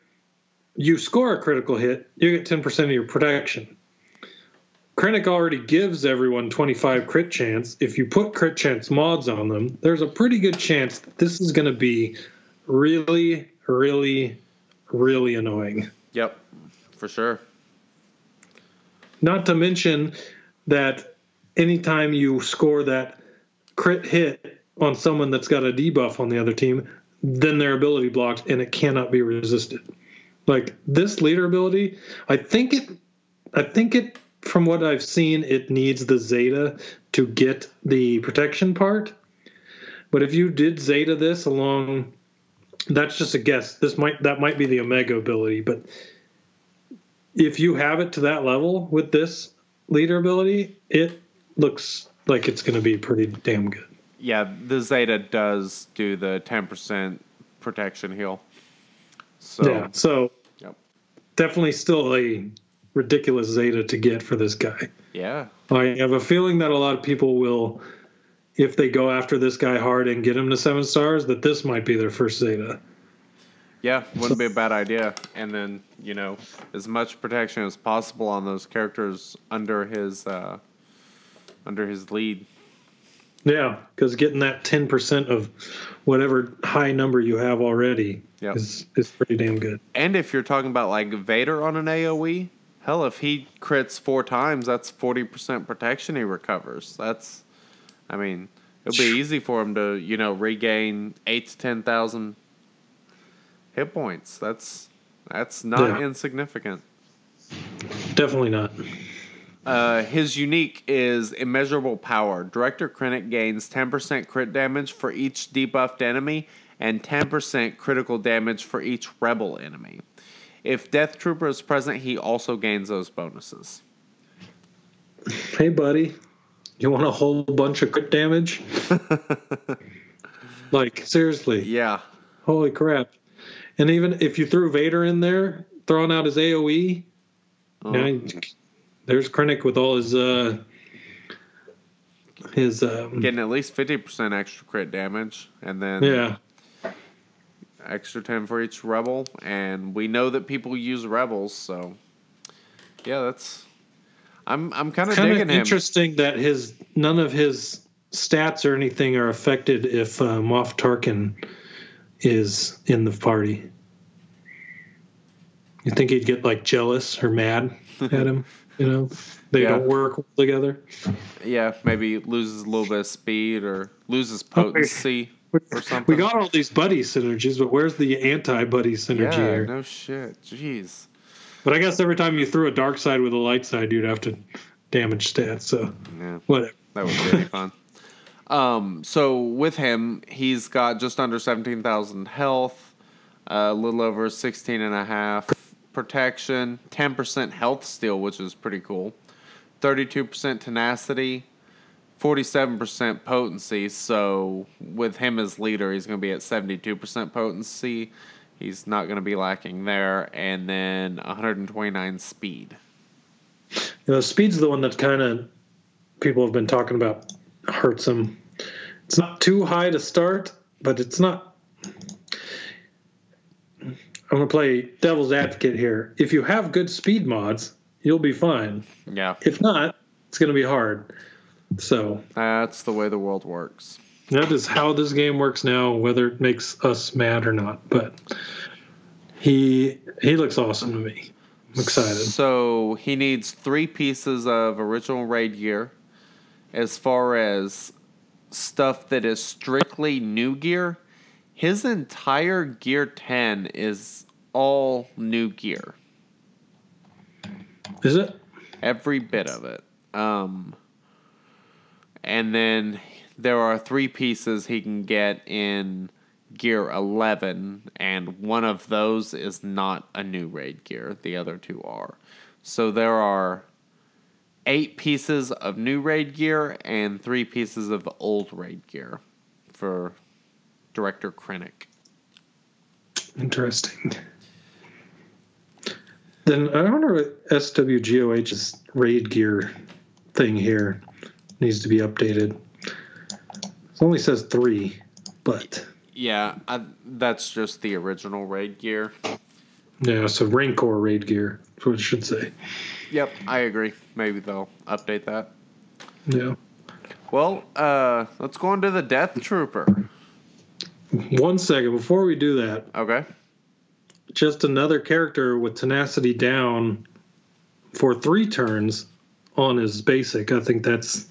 you score a critical hit, you get 10% of your protection. Krennic already gives everyone 25 crit chance. If you put crit chance mods on them, there's a pretty good chance that this is going to be really, really, really annoying. Yep. For sure. Not to mention that anytime you score that crit hit on someone that's got a debuff on the other team, then their ability blocked and it cannot be resisted. Like this leader ability, I think it I think it from what I've seen, it needs the Zeta to get the protection part. But if you did Zeta this along that's just a guess. This might that might be the Omega ability, but if you have it to that level with this leader ability, it looks like it's going to be pretty damn good. Yeah, the Zeta does do the 10% protection heal. So, yeah, so Yep. definitely still a ridiculous Zeta to get for this guy. yeah. I have a feeling that a lot of people will, if they go after this guy hard and get him to seven stars, that this might be their first Zeta. Yeah, wouldn't be a bad idea. And then, you know, as much protection as possible on those characters under his uh under his lead. Yeah, because getting that ten percent of whatever high number you have already Yep. is is pretty damn good. And if you're talking about like Vader on an AoE, hell, if he crits four times, that's 40% protection he recovers. That's, I mean, it'll be easy for him to, you know, regain eight to 10,000 hit points. That's, that's not Yeah. insignificant. Definitely not. Uh, his unique is immeasurable power. Director Krennic gains 10% crit damage for each debuffed enemy and 10% critical damage for each rebel enemy. If Death Trooper is present, he also gains those bonuses. Hey, buddy, you want a whole bunch of crit damage? *laughs* like seriously, Yeah. holy crap! And even if you threw Vader in there, throwing out his AOE, Oh. now you- there's Krennic with all his uh his um, Getting at least 50% extra crit damage and then yeah. extra 10 for each rebel. And we know that people use rebels, so yeah, that's. I'm, I'm kind of kind digging of him. interesting that his none of his stats or anything are affected if uh, Moff Tarkin is in the party. You think he'd get like jealous or mad *laughs* at him? You know, they Yeah. don't work together. Yeah, maybe loses a little bit of speed or loses potency or something. We got all these buddy synergies, but where's the anti-buddy synergy yeah, here? no shit. Jeez. But I guess every time you threw a dark side with a light side, you'd have to damage stats. So Yeah, whatever. that was really fun. Um, so with him, he's got just under 17,000 health, a little over 16 and a half protection, 10% health steal, which is pretty cool. 32% tenacity, 47% potency. So with him as leader, he's going to be at 72% potency. He's not going to be lacking there. And then 129 speed. You know, speed's the one that kind of people have been talking about hurts him. It's not too high to start, but it's not. I'm gonna play devil's advocate here. If you have good speed mods, you'll be fine. Yeah, If not, it's gonna be hard. So that's the way the world works. That is how this game works now, whether it makes us mad or not. But he he looks awesome to me. I'm excited. So he needs three pieces of original raid gear. As far as stuff that is strictly new gear, his entire gear 10 is all new gear. Is it? Every bit of it. Um, and then there are three pieces he can get in gear 11, and one of those is not a new raid gear. The other two are. So there are eight pieces of new raid gear and three pieces of old raid gear for Director Krennic. Interesting. Then I wonder what SWGOH's raid gear thing here needs to be updated. It only says three, but Yeah, I, that's just the original raid gear. yeah, so Rancor raid gear. That's what it should say. Yep, I agree. Maybe they'll update that. Yeah. Well, uh, let's go into the Death Trooper. One second before we do that, Okay. just another character with tenacity down for three turns on his basic. I think that's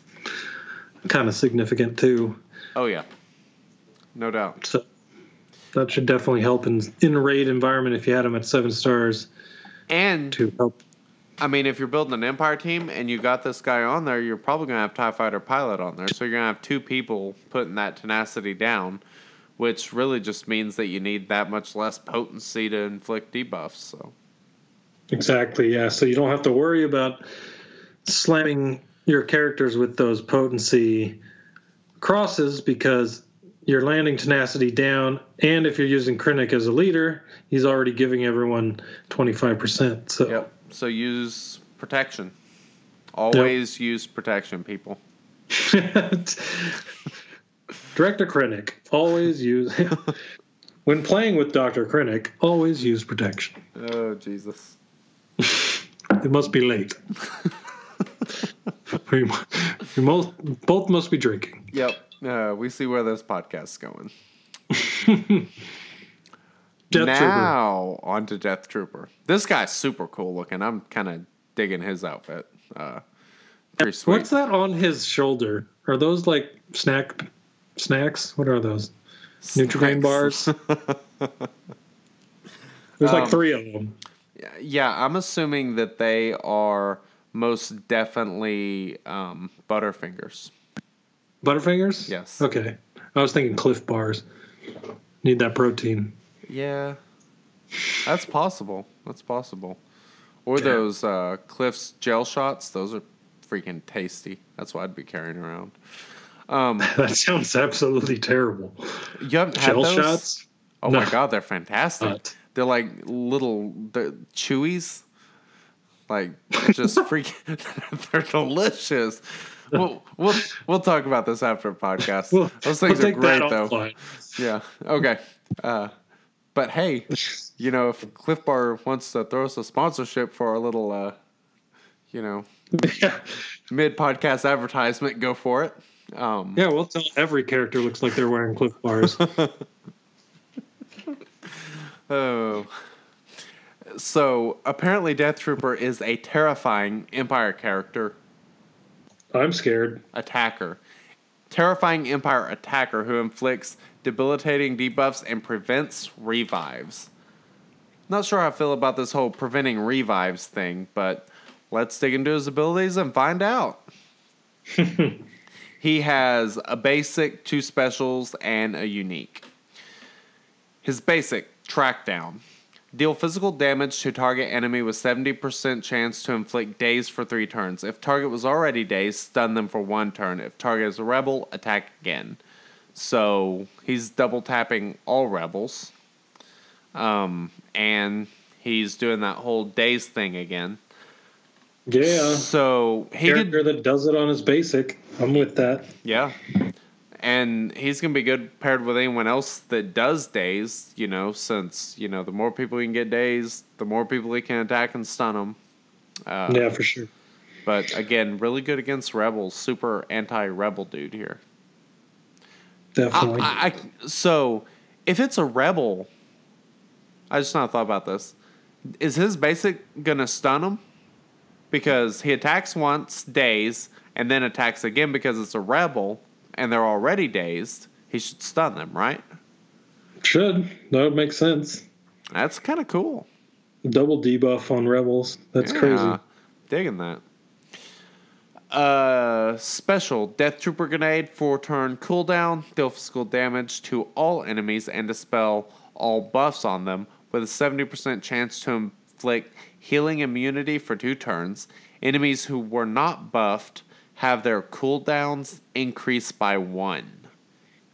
kind of significant too. Oh yeah, no doubt. So that should definitely help in in raid environment if you had them at seven stars And to help. I mean, if you're building an Empire team and you got this guy on there, you're probably gonna have Tie Fighter pilot on there. So you're gonna have two people putting that tenacity down, which really just means that you need that much less potency to inflict debuffs. So Exactly. Yeah. So you don't have to worry about slamming your characters with those potency crosses because you're landing tenacity down, and if you're using Krennic as a leader, he's already giving everyone twenty five percent. So yep. So use protection. Always use protection, people. *laughs* Director Krennic always use *laughs* when playing with Doctor Krennic. Always use protection. Oh Jesus. *laughs* It must be late. We, we most, both must be drinking. Yep. Uh, we see where this podcast's going. *laughs* Death Trooper. now on to Death Trooper. This guy's super cool looking. I'm kind of digging his outfit. Uh, pretty sweet. What's that on his shoulder? Are those like snack snacks? What are those? Nutrigrain bars? *laughs* There's like Um, three of them. Yeah, I'm assuming that they are most definitely um, Butterfingers. Butterfingers? Yes. Okay. I was thinking Clif bars. Need that protein. Yeah, that's possible. That's possible. Or those uh, Clif's gel shots. Those are freaking tasty. That's what I'd be carrying around. Um, *laughs* That sounds absolutely terrible. you haven't had Shell those? shots? Oh my god, they're fantastic. Not. They're like little the chewies. Like just *laughs* freaking *laughs* they're delicious. We'll, we'll we'll talk about this after a podcast. We'll, Those we'll things are great though. offline. Yeah. Okay. Uh, but hey, you know, if Clif Bar wants to throw us a sponsorship for our little, uh, you know, *laughs* mid podcast advertisement, go for it. Um, yeah, we'll tell every character looks like they're wearing Clif bars. Oh. So apparently, Death Trooper is a terrifying Empire character I'm scared. attacker. Terrifying Empire attacker who inflicts debilitating debuffs and prevents revives. Not sure how I feel about this whole preventing revives thing, but let's dig into his abilities and find out. *laughs* he has a basic, two specials, and a unique. His basic, track down. Deal physical damage to target enemy with 70% chance to inflict daze for three turns. If target was already dazed, stun them for one turn. If target is a rebel, attack again. So he's double tapping all rebels. Um, and he's doing that whole daze thing again. Yeah. So he could Character that does it on his basic. I'm with that. Yeah. And he's going to be good paired with anyone else that does daze, you know, since, you know, the more people he can get daze, the more people he can attack and stun them. Uh, yeah, for sure. But again, really good against rebels. Super anti rebel dude here. Definitely. I, I, so if it's a rebel, I just not thought about this. Is his basic going to stun him? Because he attacks once, daze, and then attacks again because it's a rebel and they're already dazed. He should stun them, right? Should. That would make sense. That's kind of cool. Double debuff on rebels. That's Yeah, crazy. Digging that. Uh, special Death Trooper grenade four turn cooldown, deal physical damage to all enemies and dispel all buffs on them with a 70% chance to inflict healing immunity for two turns. Enemies who were not buffed have their cooldowns increased by one.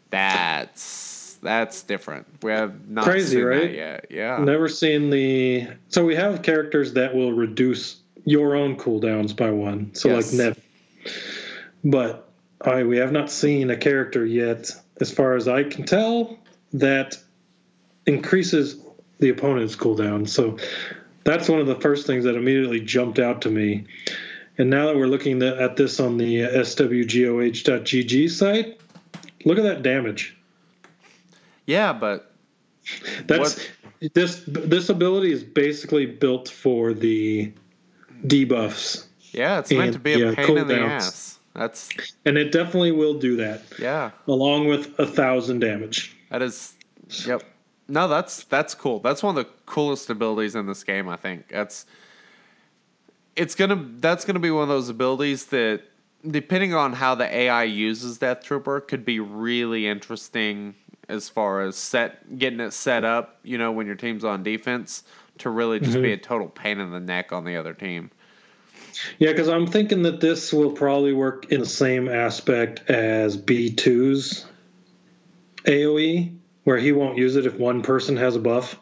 That's that's different. We have not Crazy, seen right? that yet. Yeah. Never seen the. So we have characters that will reduce your own cooldowns by one. So Yes. like Nev. But I we have not seen a character yet, as far as I can tell, that increases the opponent's cooldown. So that's one of the first things that immediately jumped out to me. And now that we're looking at this on the uh, swgoh.gg site, look at that damage. Yeah, but That's this this ability is basically built for the debuffs, yeah, it's meant to be a yeah, pain in the cooldowns. ass. That's and it definitely will do that, yeah. along with a thousand damage. That is, yep. No, that's that's cool. That's one of the coolest abilities in this game. I think that's. It's gonna. That's gonna be one of those abilities that, depending on how the AI uses Death Trooper, could be really interesting as far as set getting it set up. You know, when your team's on defense, to really just be mm-hmm. a total pain in the neck on the other team. Yeah, because I'm thinking that this will probably work in the same aspect as B2's AoE, where he won't use it if one person has a buff,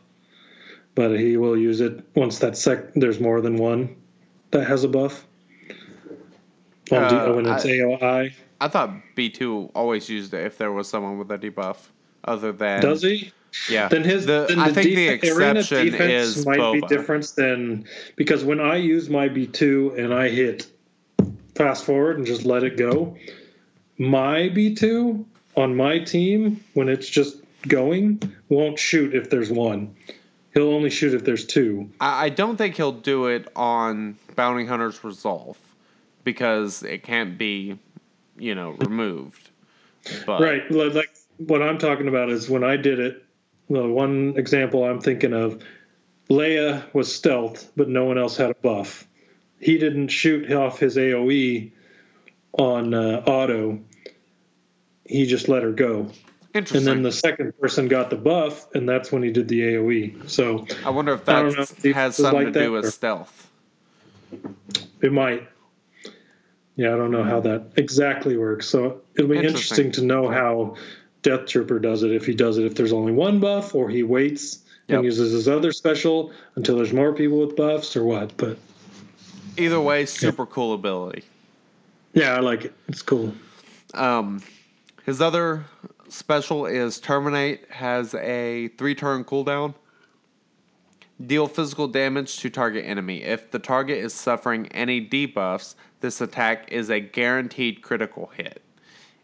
but he will use it once that sec there's more than one that has a buff. Uh, when it's I- AOE, I thought B two always used it if there was someone with a debuff, other than does he? Yeah, Then his The- then I think def- the exception defense is might be Boba. different than because when I use my B two and I hit fast forward and just let it go, my B two on my team when it's just going won't shoot if there's one. He'll only shoot if there's two. I, I don't think he'll do it on Bounty Hunter's Resolve because it can't be, you know, removed. But Right. Like what I'm talking about is when I did it. The one example I'm thinking of, Leia was stealth, but no one else had a buff. He didn't shoot off his AOE on uh, auto. He just let her go, and then the second person got the buff, and that's when he did the AOE. So I wonder if that know if he has something like to do with or- stealth. it might. Yeah, I don't know how that exactly works. So it'll be Interesting. interesting to know how Death Trooper does it. If he does it if there's only one buff, or he waits Yep. and uses his other special until there's more people with buffs, or what. But Either way, super cool ability. yeah, I like it. It's cool. Um, his other special is Terminate, has a three turn cooldown. Deal physical damage to target enemy. If the target is suffering any debuffs, this attack is a guaranteed critical hit.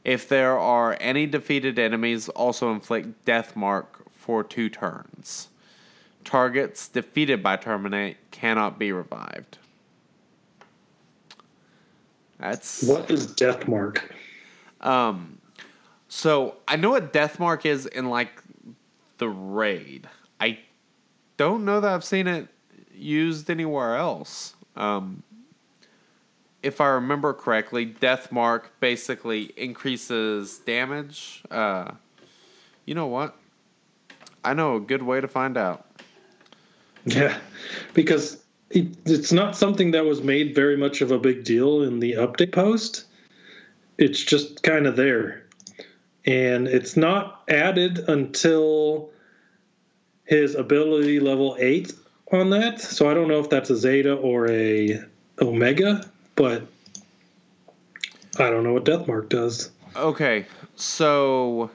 If there are any defeated enemies, also inflict death mark for two turns. Targets defeated by Terminate cannot be revived. That's What is Death Mark? um, so I know what death mark is in like the raid. I don't know that I've seen it used anywhere else. Um, if I remember correctly, death mark basically increases damage. Uh, you know what? I know a good way to find out. Yeah, because it, it's not something that was made very much of a big deal in the update post. It's just kind of there. And it's not added until his ability level 8 on that. So I don't know if that's a Zeta or a Omega, but I don't know what Death Mark does. Okay, so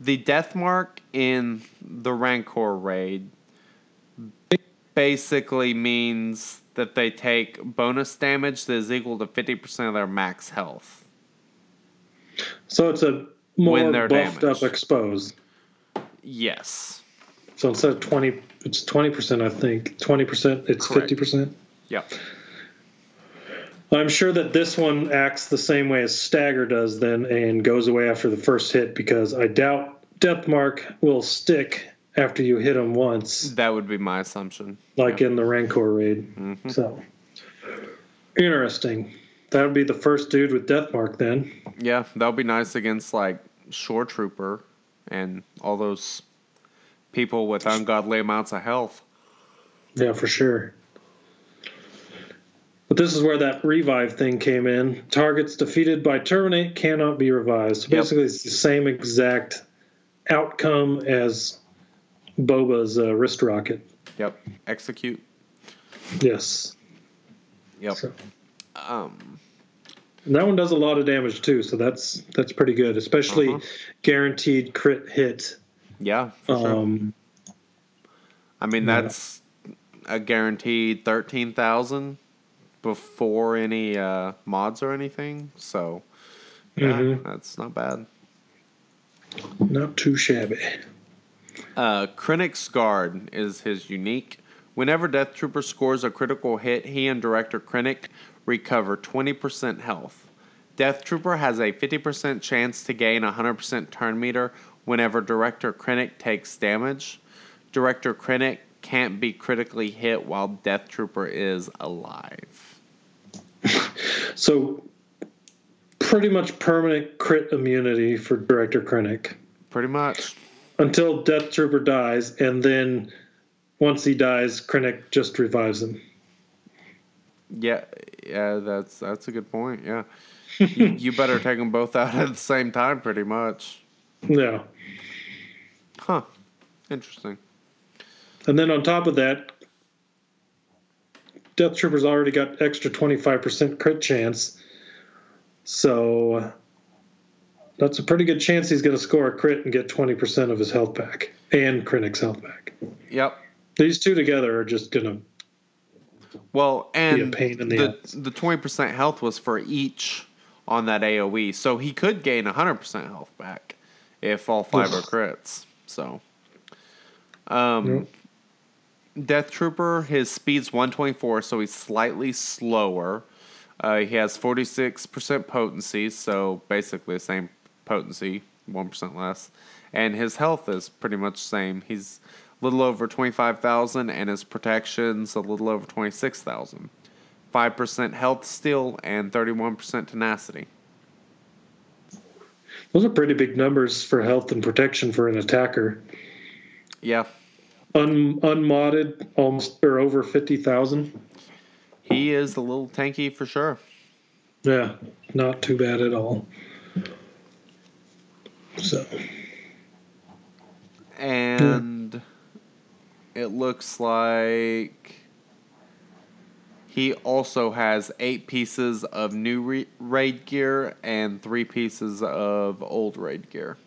the death mark in the Rancor raid basically means that they take bonus damage that is equal to 50% of their max health. So it's a more When they're buffed damaged. up exposed. Yes. So instead of 20, it's 20%, I think. 20%, it's Correct. 50%. Yep. I'm sure that this one acts the same way as Stagger does then and goes away after the first hit because I doubt Death Mark will stick after you hit him once, That would be my assumption. like in the Rancor raid. Mm-hmm. So, interesting. That would be the first dude with Death Mark then. Yeah, that would be nice against like Shore Trooper and all those people with ungodly amounts of health. Yeah, for sure. But this is where that revive thing came in. Targets defeated by terminate cannot be revived. So Yep. basically, it's the same exact outcome as Boba's uh, wrist rocket. Yep. Execute. Yes. Yep. So, Um. And that one does a lot of damage too, so that's that's pretty good, especially Uh-huh. guaranteed crit hit. Yeah. For sure. Um, I mean, yeah. that's a guaranteed thirteen thousand before any uh, mods or anything. So, yeah, Mhm. that's not bad. not too shabby. Uh, Krennic's Guard is his unique. Whenever Death Trooper scores a critical hit, he and Director Krennic recover 20% health. Death Trooper has a 50% chance to gain 100% turn meter whenever Director Krennic takes damage. Director Krennic can't be critically hit while Death Trooper is alive. *laughs* So pretty much permanent crit immunity for Director Krennic Pretty much. until Death Trooper dies, and then once he dies, Krennic just revives him. Yeah, yeah, that's that's a good point. Yeah, you, you better take them both out at the same time, pretty much. Yeah. Huh? Interesting. And then on top of that, Death Trooper's already got extra 25% crit chance. So that's a pretty good chance he's going to score a crit and get 20% of his health back and Krennic's health back. Yep. These two together are just going to Well, and the the twenty percent health was for each on that AOE, so he could gain hundred percent health back if all five are crits. So, um, Death Trooper, his speed's one twenty four, so he's slightly slower. Uh, he has forty six percent potency, so basically the same potency, one percent less, and his health is pretty much the same. He's little over twenty five thousand, and his protection's a little over twenty six thousand. Five percent health steal and thirty one percent tenacity. Those are pretty big numbers for health and protection for an attacker. Yeah, Un, unmodded, almost or over 50,000. he is a little tanky for sure. Yeah, not too bad at all. So, and it looks like he also has eight pieces of new re- raid gear and three pieces of old raid gear.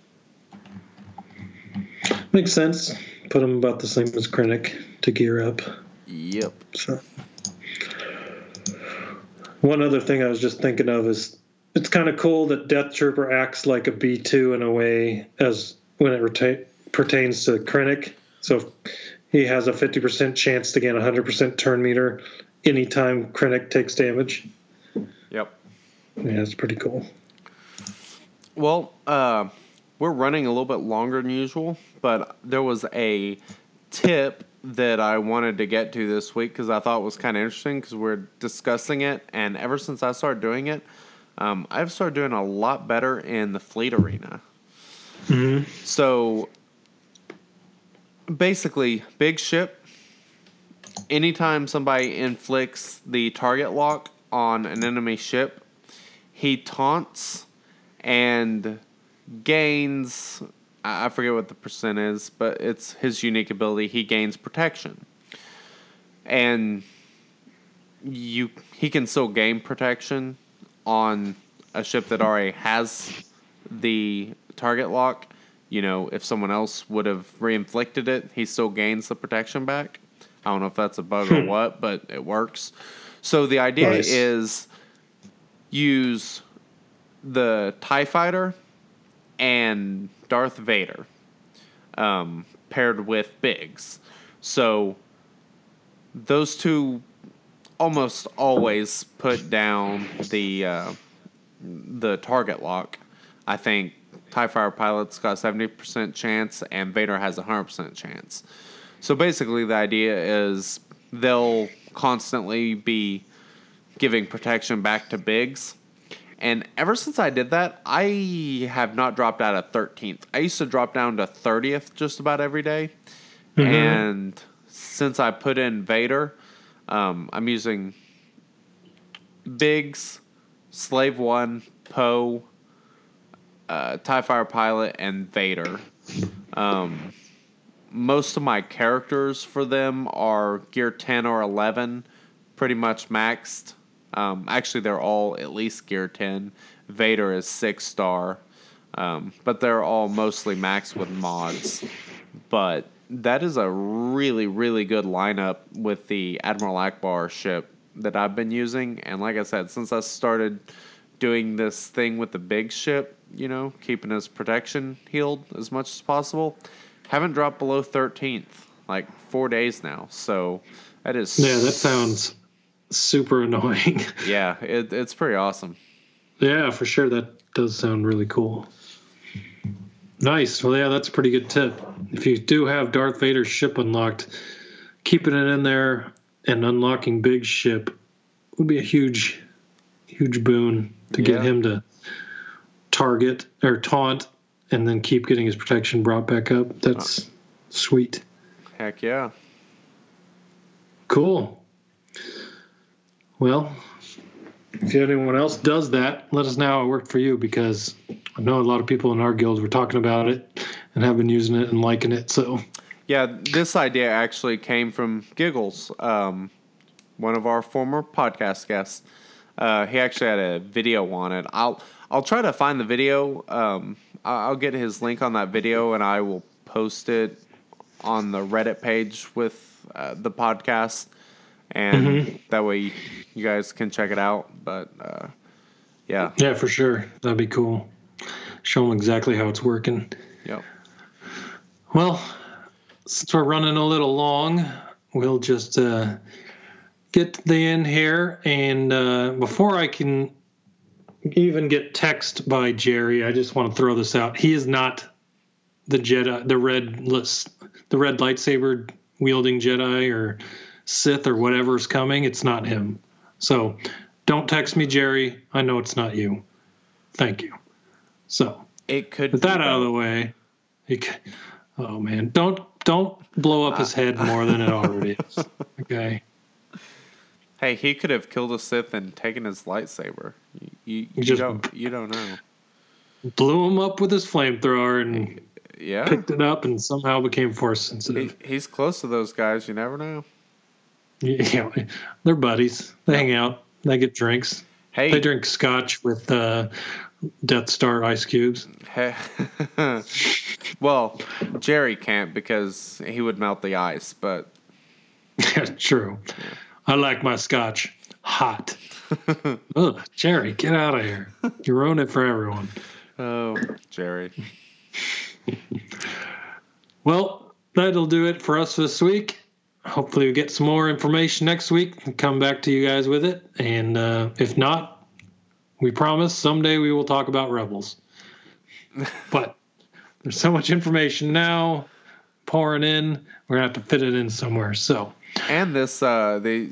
makes sense. Put him about the same as Krennic to gear up. Yep. So, one other thing I was just thinking of is it's kind of cool that Death Trooper acts like a B two in a way as when it reta- pertains to Krennic. So he has a fifty percent chance to gain a hundred percent turn meter anytime Krennic takes damage. Yep. Yeah, it's pretty cool. Well, uh, we're running a little bit longer than usual, but there was a tip that I wanted to get to this week because I thought was kind of interesting because we're discussing it, and ever since I started doing it, um, I've started doing a lot better in the fleet arena. Hmm. So basically, big ship. Anytime somebody inflicts the target lock on an enemy ship, he taunts and gains I forget what the percent is, but it's his unique ability. He gains protection. And you he can still gain protection on a ship that already has the target lock. You know, if someone else would have reinflicted it, he still gains the protection back. I don't know if that's a bug or what, but it works. So the idea Nice. is use the TIE fighter and Darth Vader um, paired with Biggs. So those two almost always put down the uh, the target lock. I think TIE Fighter Pilot's got seventy percent chance and Vader has a hundred percent chance. So basically the idea is they'll constantly be giving protection back to Biggs. And ever since I did that, I have not dropped out of 13th. I used to drop down to 30th just about every day. And since I put in Vader, um, I'm using Biggs, Slave One, Poe, uh, TIE Fighter Pilot, and Vader Um, most of my characters for them are gear 10 or 11, pretty much maxed. Um, actually, they're all at least gear 10. Vader is six star, um, but they're all mostly maxed with mods. But that is a really, really good lineup with the Admiral Ackbar ship that I've been using. And like I said, since I started doing this thing with the big ship, you know, keeping his protection healed as much as possible, haven't dropped below 13th, like four days now. So that is. Yeah, that sounds super annoying. *laughs* Yeah, it, it's pretty awesome. yeah, for sure. That does sound really cool. Nice. Well, yeah, that's a pretty good tip. If you do have Darth Vader's ship unlocked, keeping it in there and unlocking Big Ship would be a huge, huge boon to get him to target or taunt and then keep getting his protection brought back up. That's sweet. Heck yeah. Cool. Well, if anyone else does that, let us know how it worked for you because I know a lot of people in our guild were talking about it and have been using it and liking it. So, Yeah, this idea actually came from Giggles, um, one of our former podcast guests. Uh, he actually had a video on it. I'll I'll try to find the video. Um, I'll get his link on that video and I will post it on the Reddit page with uh, the podcast, and that way you guys can check it out. But uh, yeah, yeah, for sure. That'd be cool. Show them exactly how it's working. yep. Well, since we're running a little long, we'll just uh, get to the end here. And uh, before I can even get text by Jerry, I just want to throw this out. He is not the Jedi, the red list, the red lightsaber wielding Jedi or Sith or whatever's coming. It's not him. So don't text me, Jerry. I know it's not you. Thank you. So It could. with be that out of the way, he c oh man, don't don't blow up his head more than it *laughs* already is. Okay, Hey, he could have killed a Sith and taken his lightsaber. You, you, you just- don't you don't know. blew him up with his flamethrower and Yeah, picked it up and somehow became force he, sensitive. he's close to those guys. You never know. Yeah, *laughs* they're buddies. They hang out. They get drinks. Hey, They drink scotch with uh, Death Star ice cubes. hey- *laughs* well, Jerry can't because he would melt the ice. But *laughs* Yeah, true. I like my scotch hot. *laughs* Ugh, Jerry, get out of here. You ruin it for everyone. oh, Jerry. *laughs* Well, that'll do it for us this week. Hopefully, we get some more information next week and come back to you guys with it. And uh, if not, we promise someday we will talk about Rebels. *laughs* but there's so much information now pouring in, we're going to have to fit it in somewhere. So, And this uh, the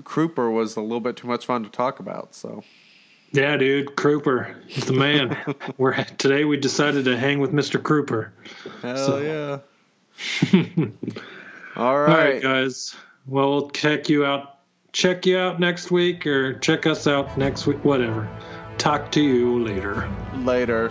Crooper was a little bit too much fun to talk about. So yeah, dude, Kruper, he's the man. *laughs* we're today we decided to hang with Mr. Kruper. hell So- yeah. *laughs* All All right, right. guys. Well, we'll check you out. Check you out next week, or check us out next week. Whatever. Talk to you later. Later.